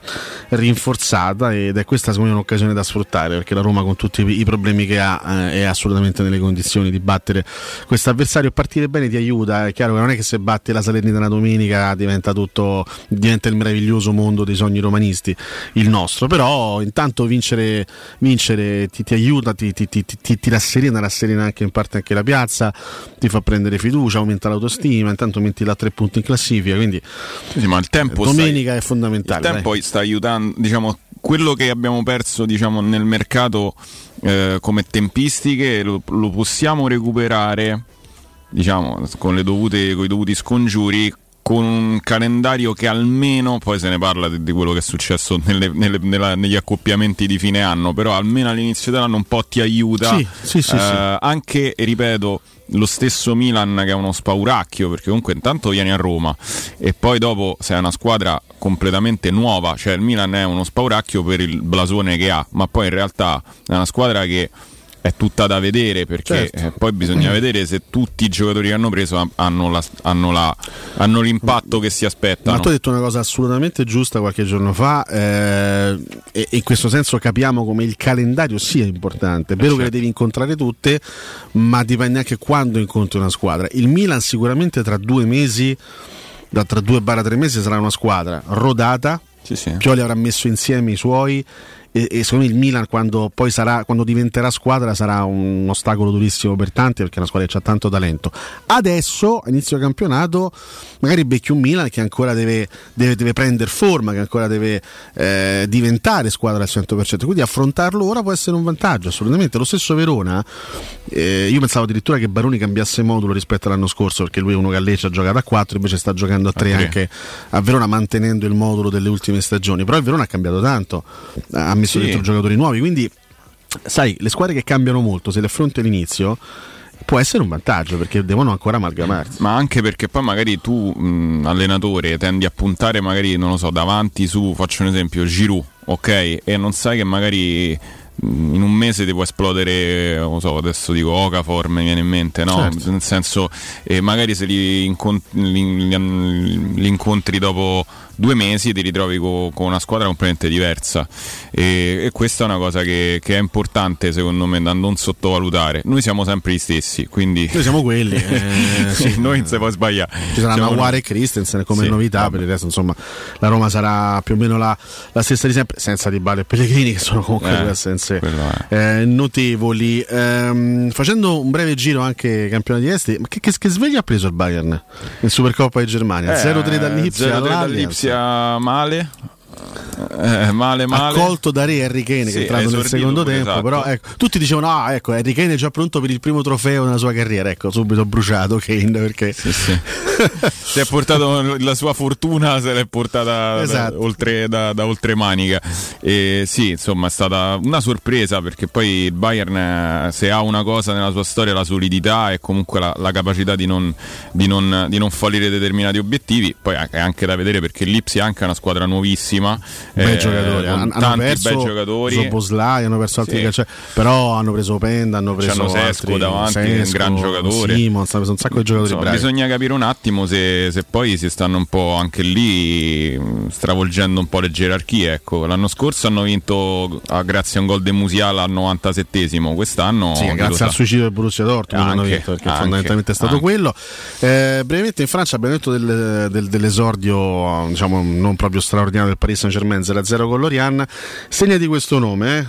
rinforzata ed è questa secondo me un'occasione da sfruttare perché la Roma con tutti i problemi che ha eh, è assolutamente nelle condizioni di battere questo avversario. Partire bene ti aiuta, è chiaro che non è che se batti la Salernitana domenica diventa tutto diventa il meraviglioso mondo dei sogni romanisti il nostro, però intanto vincere, vincere ti, ti aiuta, ti, ti, ti, ti, ti rasserena, rasserena anche in parte anche la piazza, ti fa prendere fiducia, aumenta l'autostima, intanto metti là tre punti in classifica, quindi Sì, ma il tempo domenica sta- è fondamentale. Il tempo dai. sta aiutando, diciamo, quello che abbiamo perso diciamo, nel mercato eh, come tempistiche lo, lo possiamo recuperare diciamo, con, le dovute, con i dovuti scongiuri con un calendario che almeno, poi se ne parla di, di quello che è successo nelle- nelle- nella- negli accoppiamenti di fine anno, però almeno all'inizio dell'anno un po' ti aiuta. Sì, sì, sì, Eh. Anche, ripeto, lo stesso Milan che è uno spauracchio, perché comunque intanto vieni a Roma e poi dopo sei una squadra completamente nuova, cioè il Milan è uno spauracchio per il blasone che ha, ma poi in realtà è una squadra che è tutta da vedere perché Certo. eh, poi bisogna vedere se tutti i giocatori che hanno preso ha- hanno, la- hanno la- hanno l'impatto che si aspettano. Ma tu hai detto una cosa assolutamente giusta qualche giorno fa eh, e in questo senso capiamo come il calendario sia importante. È vero che le devi incontrare tutte, ma dipende anche quando incontri una squadra. Il Milan sicuramente tra due mesi, da tra due barra tre mesi sarà una squadra rodata. Pioli avrà messo insieme i suoi e, e secondo me il Milan quando poi sarà quando diventerà squadra sarà un ostacolo durissimo per tanti perché è una squadra che ha tanto talento. Adesso a inizio campionato magari becchi un Milan che ancora deve, deve, deve prendere forma che ancora deve eh, diventare squadra al 100% quindi affrontarlo ora può essere un vantaggio assolutamente. Lo stesso Verona eh, io pensavo addirittura che Baroni cambiasse modulo rispetto all'anno scorso perché lui è uno che a ha giocato a 4 invece sta giocando a 3 tre. anche a Verona mantenendo il modulo delle ultime stagioni. Però il Verona ha cambiato tanto. Ha messo Sì. dentro giocatori nuovi quindi sai le squadre che cambiano molto se le affronti all'inizio può essere un vantaggio perché devono ancora amalgamarsi Ma anche perché poi magari tu, mh, allenatore, tendi a puntare magari, non lo so, davanti su, faccio un esempio, Giroud, ok? E non sai che magari in un mese ti può esplodere, non so, adesso dico Okafor, mi viene in mente, no? Certo. Nel senso, eh, magari se li, incon- li- li- li incontri dopo due mesi ti ritrovi co- con una squadra completamente diversa. E, e questa è una cosa che, che è importante secondo me da non sottovalutare. Noi siamo sempre gli stessi quindi Noi siamo quelli, eh, sì, noi non si può sbagliare. Ci saranno Siamo Aguare e Christensen come Sì, novità vabbè. per il resto insomma la Roma sarà più o meno la, la stessa di sempre senza Di Bale e Pellegrini che sono comunque Eh, due assenze eh, notevoli. Ehm, facendo un breve giro anche campionati esteri ma che, che, che sveglia ha preso il Bayern in Supercoppa di Germania? Eh, 0-3 dall'Ipsia 0-3 all'Allianz. dall'Ipsia male eh, male male accolto da Re Harry Kane che Sì, è entrato nel secondo tempo esatto. però ecco, tutti dicevano ah ecco Harry Kane è già pronto per il primo trofeo nella sua carriera ecco subito bruciato Kane perché si è portato la sua fortuna se l'è portata Esatto. da, oltre, da, da oltre manica e sì insomma è stata una sorpresa perché poi il Bayern se ha una cosa nella sua storia la solidità e comunque la, la capacità di non, di, non, di non fallire determinati obiettivi poi è anche da vedere perché l'Ipsia è anche una squadra nuovissima fortissima. bei eh, giocatori, hanno, hanno tanti perso bei giocatori. Zoboslai, hanno perso altri Sì. calciatori, però hanno preso Penda, hanno preso C'hanno Sesco altri, davanti, è un Sesco, gran giocatore. Hanno preso un sacco di giocatori Insomma, bravi. bisogna capire un attimo se, se poi si stanno un po' anche lì mh, stravolgendo un po' le gerarchie. Ecco. L'anno scorso hanno vinto ah, grazie a un gol de Musiala al 97esimo, quest'anno Sì, grazie sa. al suicidio del Borussia Dortmund hanno Anche, vinto perché anche, fondamentalmente è stato anche. quello. Eh, brevemente in Francia abbiamo detto del- del- dell'esordio diciamo non proprio straordinario del Paris Saint Germain 0-0 con l'Orian. Segna di questo nome, eh?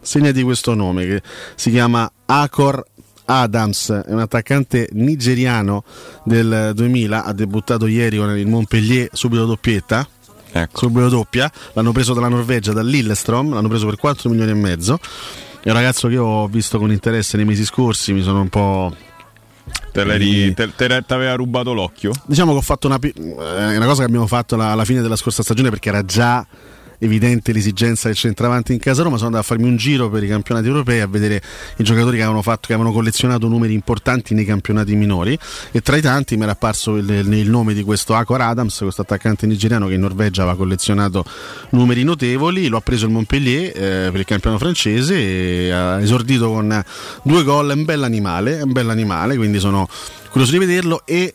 segna di questo nome che si chiama Akor Adams, è un attaccante nigeriano del 2000, ha debuttato ieri con il Montpellier, subito doppietta. Ecco. Subito doppia, l'hanno preso dalla Norvegia, da Lillestrom, l'hanno preso per 4 milioni e mezzo. È un ragazzo che ho visto con interesse nei mesi scorsi, mi sono un po'. Te l'eri- te- te- t'aveva rubato l'occhio? Diciamo che ho fatto una, eh, una cosa che abbiamo fatto alla, alla fine della scorsa stagione perché era già evidente l'esigenza del centravanti in casa Roma. Sono andato a farmi un giro per i campionati europei a vedere i giocatori che avevano, fatto, che avevano collezionato numeri importanti nei campionati minori. E tra i tanti mi era apparso il, il- nome di questo Akor Adams, questo attaccante nigeriano che in Norvegia aveva collezionato numeri notevoli. Lo ha preso il Montpellier eh, per il campionato francese e ha esordito con due gol. È un bell'animale, è un bell'animale, quindi sono curioso di vederlo e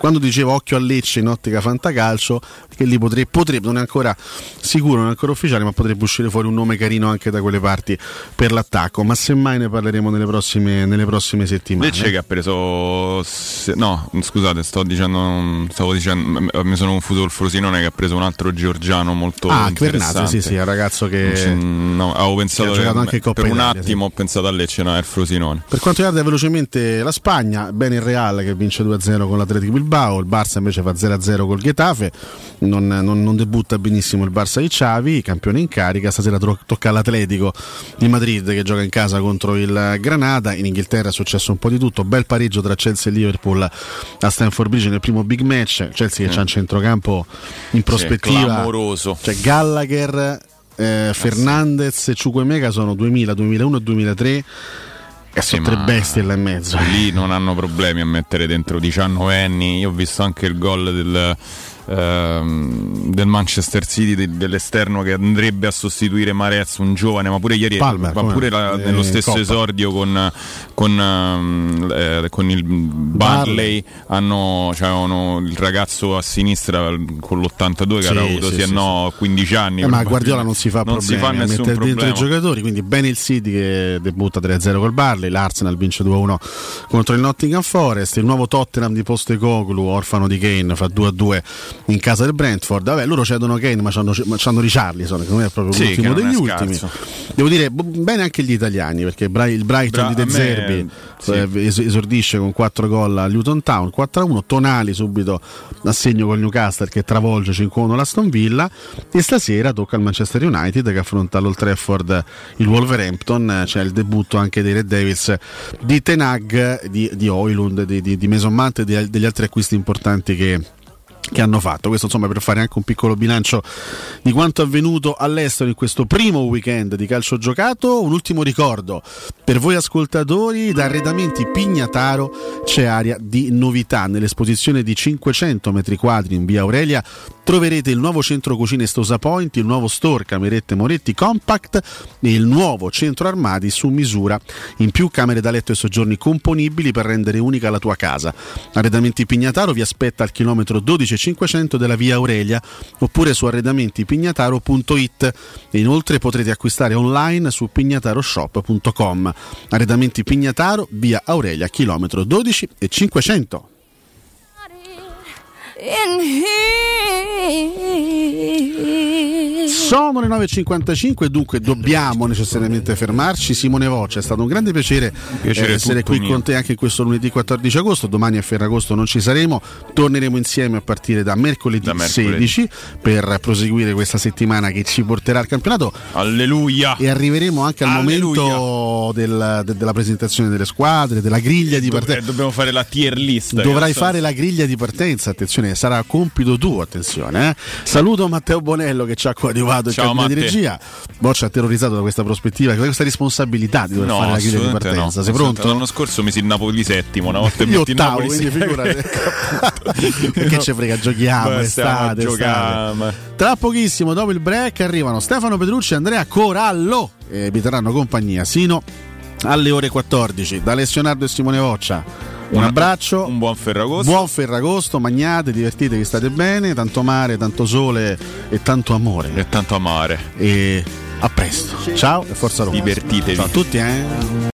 quando dicevo occhio a Lecce in ottica fantacalcio, che lì potrebbe, potrebbe, non è ancora sicuro, non è ancora ufficiale, ma potrebbe uscire fuori un nome carino anche da quelle parti per l'attacco. Ma semmai ne parleremo nelle prossime, nelle prossime settimane. Lecce che ha preso. se- no, scusate, sto dicendo. Stavo dicendo. Mi sono confuso col Frosinone che ha preso un altro georgiano molto. Ah, interessante. sì, sì, è un ragazzo che- no, avevo pensato che anche Coppa per un Italia, attimo ho pensato a Lecce, no, è il Frosinone. Per quanto riguarda velocemente la Spagna, bene il Real che vince 2-0 con l'Atletico Bilbao, il Barça invece fa 0-0 col Getafe, non, non- non debutta benissimo il Barça di Xavi, campione in carica, stasera tocca all'Atletico di Madrid che gioca in casa contro il Granada, in Inghilterra è successo un po' di tutto, bel pareggio tra Chelsea e Liverpool a Stamford Bridge nel primo big match, Chelsea che Sì. c'ha un centrocampo in prospettiva, clamoroso. cioè Gallagher, eh, Fernandez e Ciuquemega sono 2000, 2001 e 2003 e sono tre bestie là in mezzo. Lì non hanno problemi a mettere dentro 19 anni. Io ho visto anche il gol del, ehm, del Manchester City de- dell'esterno che andrebbe a sostituire Marez, un giovane, ma pure ieri, Palmer, ma pure la- Eh, nello stesso Coppa. esordio con, con, ehm, eh, con il Barley hanno, c'avevano il ragazzo a sinistra con l'82 che Sì, avuto sì, sì, sì, no 15 anni. Eh, ma Guardiola non si fa non problemi si fa nessun mettere dentro problema. i giocatori, quindi bene il City che debutta 3-0 col Barley, l'Arsenal vince 2-1 contro il Nottingham Forest, il nuovo Tottenham di Postecoglou, orfano di Kane, fa 2-2 in casa del Brentford. Vabbè, loro cedono Kane, ma c'hanno, ma c'hanno Richarlison, che non è proprio Sì, l'ultimo degli ultimi. scarso. Devo dire b- bene anche gli italiani, perché Bra- il Brighton Bra- di De a me- Zerbi sì. eh, es- esordisce con 4 gol a Luton Town, 4-1, Tonali subito a segno col Newcastle che travolge 5-1 l'Aston Villa e stasera tocca al Manchester United che affronta all'Old Trafford il Wolverhampton, c'è il debutto anche dei Red Devils di Tenag, di, di Oilund, di, di, di Mason Mount e degli altri acquisti importanti che che hanno fatto. Questo insomma per fare anche un piccolo bilancio di quanto avvenuto all'estero in questo primo weekend di calcio giocato. Un ultimo ricordo per voi ascoltatori, da Arredamenti Pignataro c'è area di novità. Nell'esposizione di 500 metri quadri in via Aurelia troverete il nuovo centro cucine Stosa Point, il nuovo store Camerette Moretti Compact e il nuovo centro armadi su misura. In più camere da letto e soggiorni componibili per rendere unica la tua casa. Arredamenti Pignataro vi aspetta al chilometro 12500 della via Aurelia oppure su arredamentipignataro.it e inoltre potrete acquistare online su pignataroshop.com. Arredamenti Pignataro, via Aurelia, chilometro 12 e 500. Sono le 9.55 dunque dobbiamo necessariamente fermarci. Simone Voce, è stato un grande piacere, Piacere eh, essere qui mio. con te anche questo lunedì 14 agosto. Domani a Ferragosto non ci saremo, torneremo insieme a partire da mercoledì, Da mercoledì. 16 per proseguire questa settimana che ci porterà al campionato. Alleluia! E arriveremo anche al Alleluia. momento del- de- della presentazione delle squadre, della griglia di partenza. dobbiamo fare la tier list. Dovrai fare la griglia di partenza, attenzione, bene, sarà compito tuo, attenzione. Eh. Saluto Matteo Bonello che ci ha coadiuvato in Ciao, cabina di regia. Mo ci ha terrorizzato da questa prospettiva, da questa responsabilità di dover No, fare la griglia di assolutamente no. partenza. Sei pronto? L'anno scorso misi il Napoli settimo, una volta Io metti ottavo, Napoli quindi figurati. che ci frega, giochiamo, Beh, estate, giocare, estate. Tra pochissimo, dopo il break, arrivano Stefano Petrucci e Andrea Corallo e vi terranno compagnia sino alle ore 14. Da Alessio e Simone Voccia. Un abbraccio, Un buon Ferragosto. buon Ferragosto, magnate, divertitevi, state bene, tanto mare, tanto sole e tanto amore. E tanto amare. E a presto. Ciao e forza Roma. Divertitevi. Ciao a tutti, eh.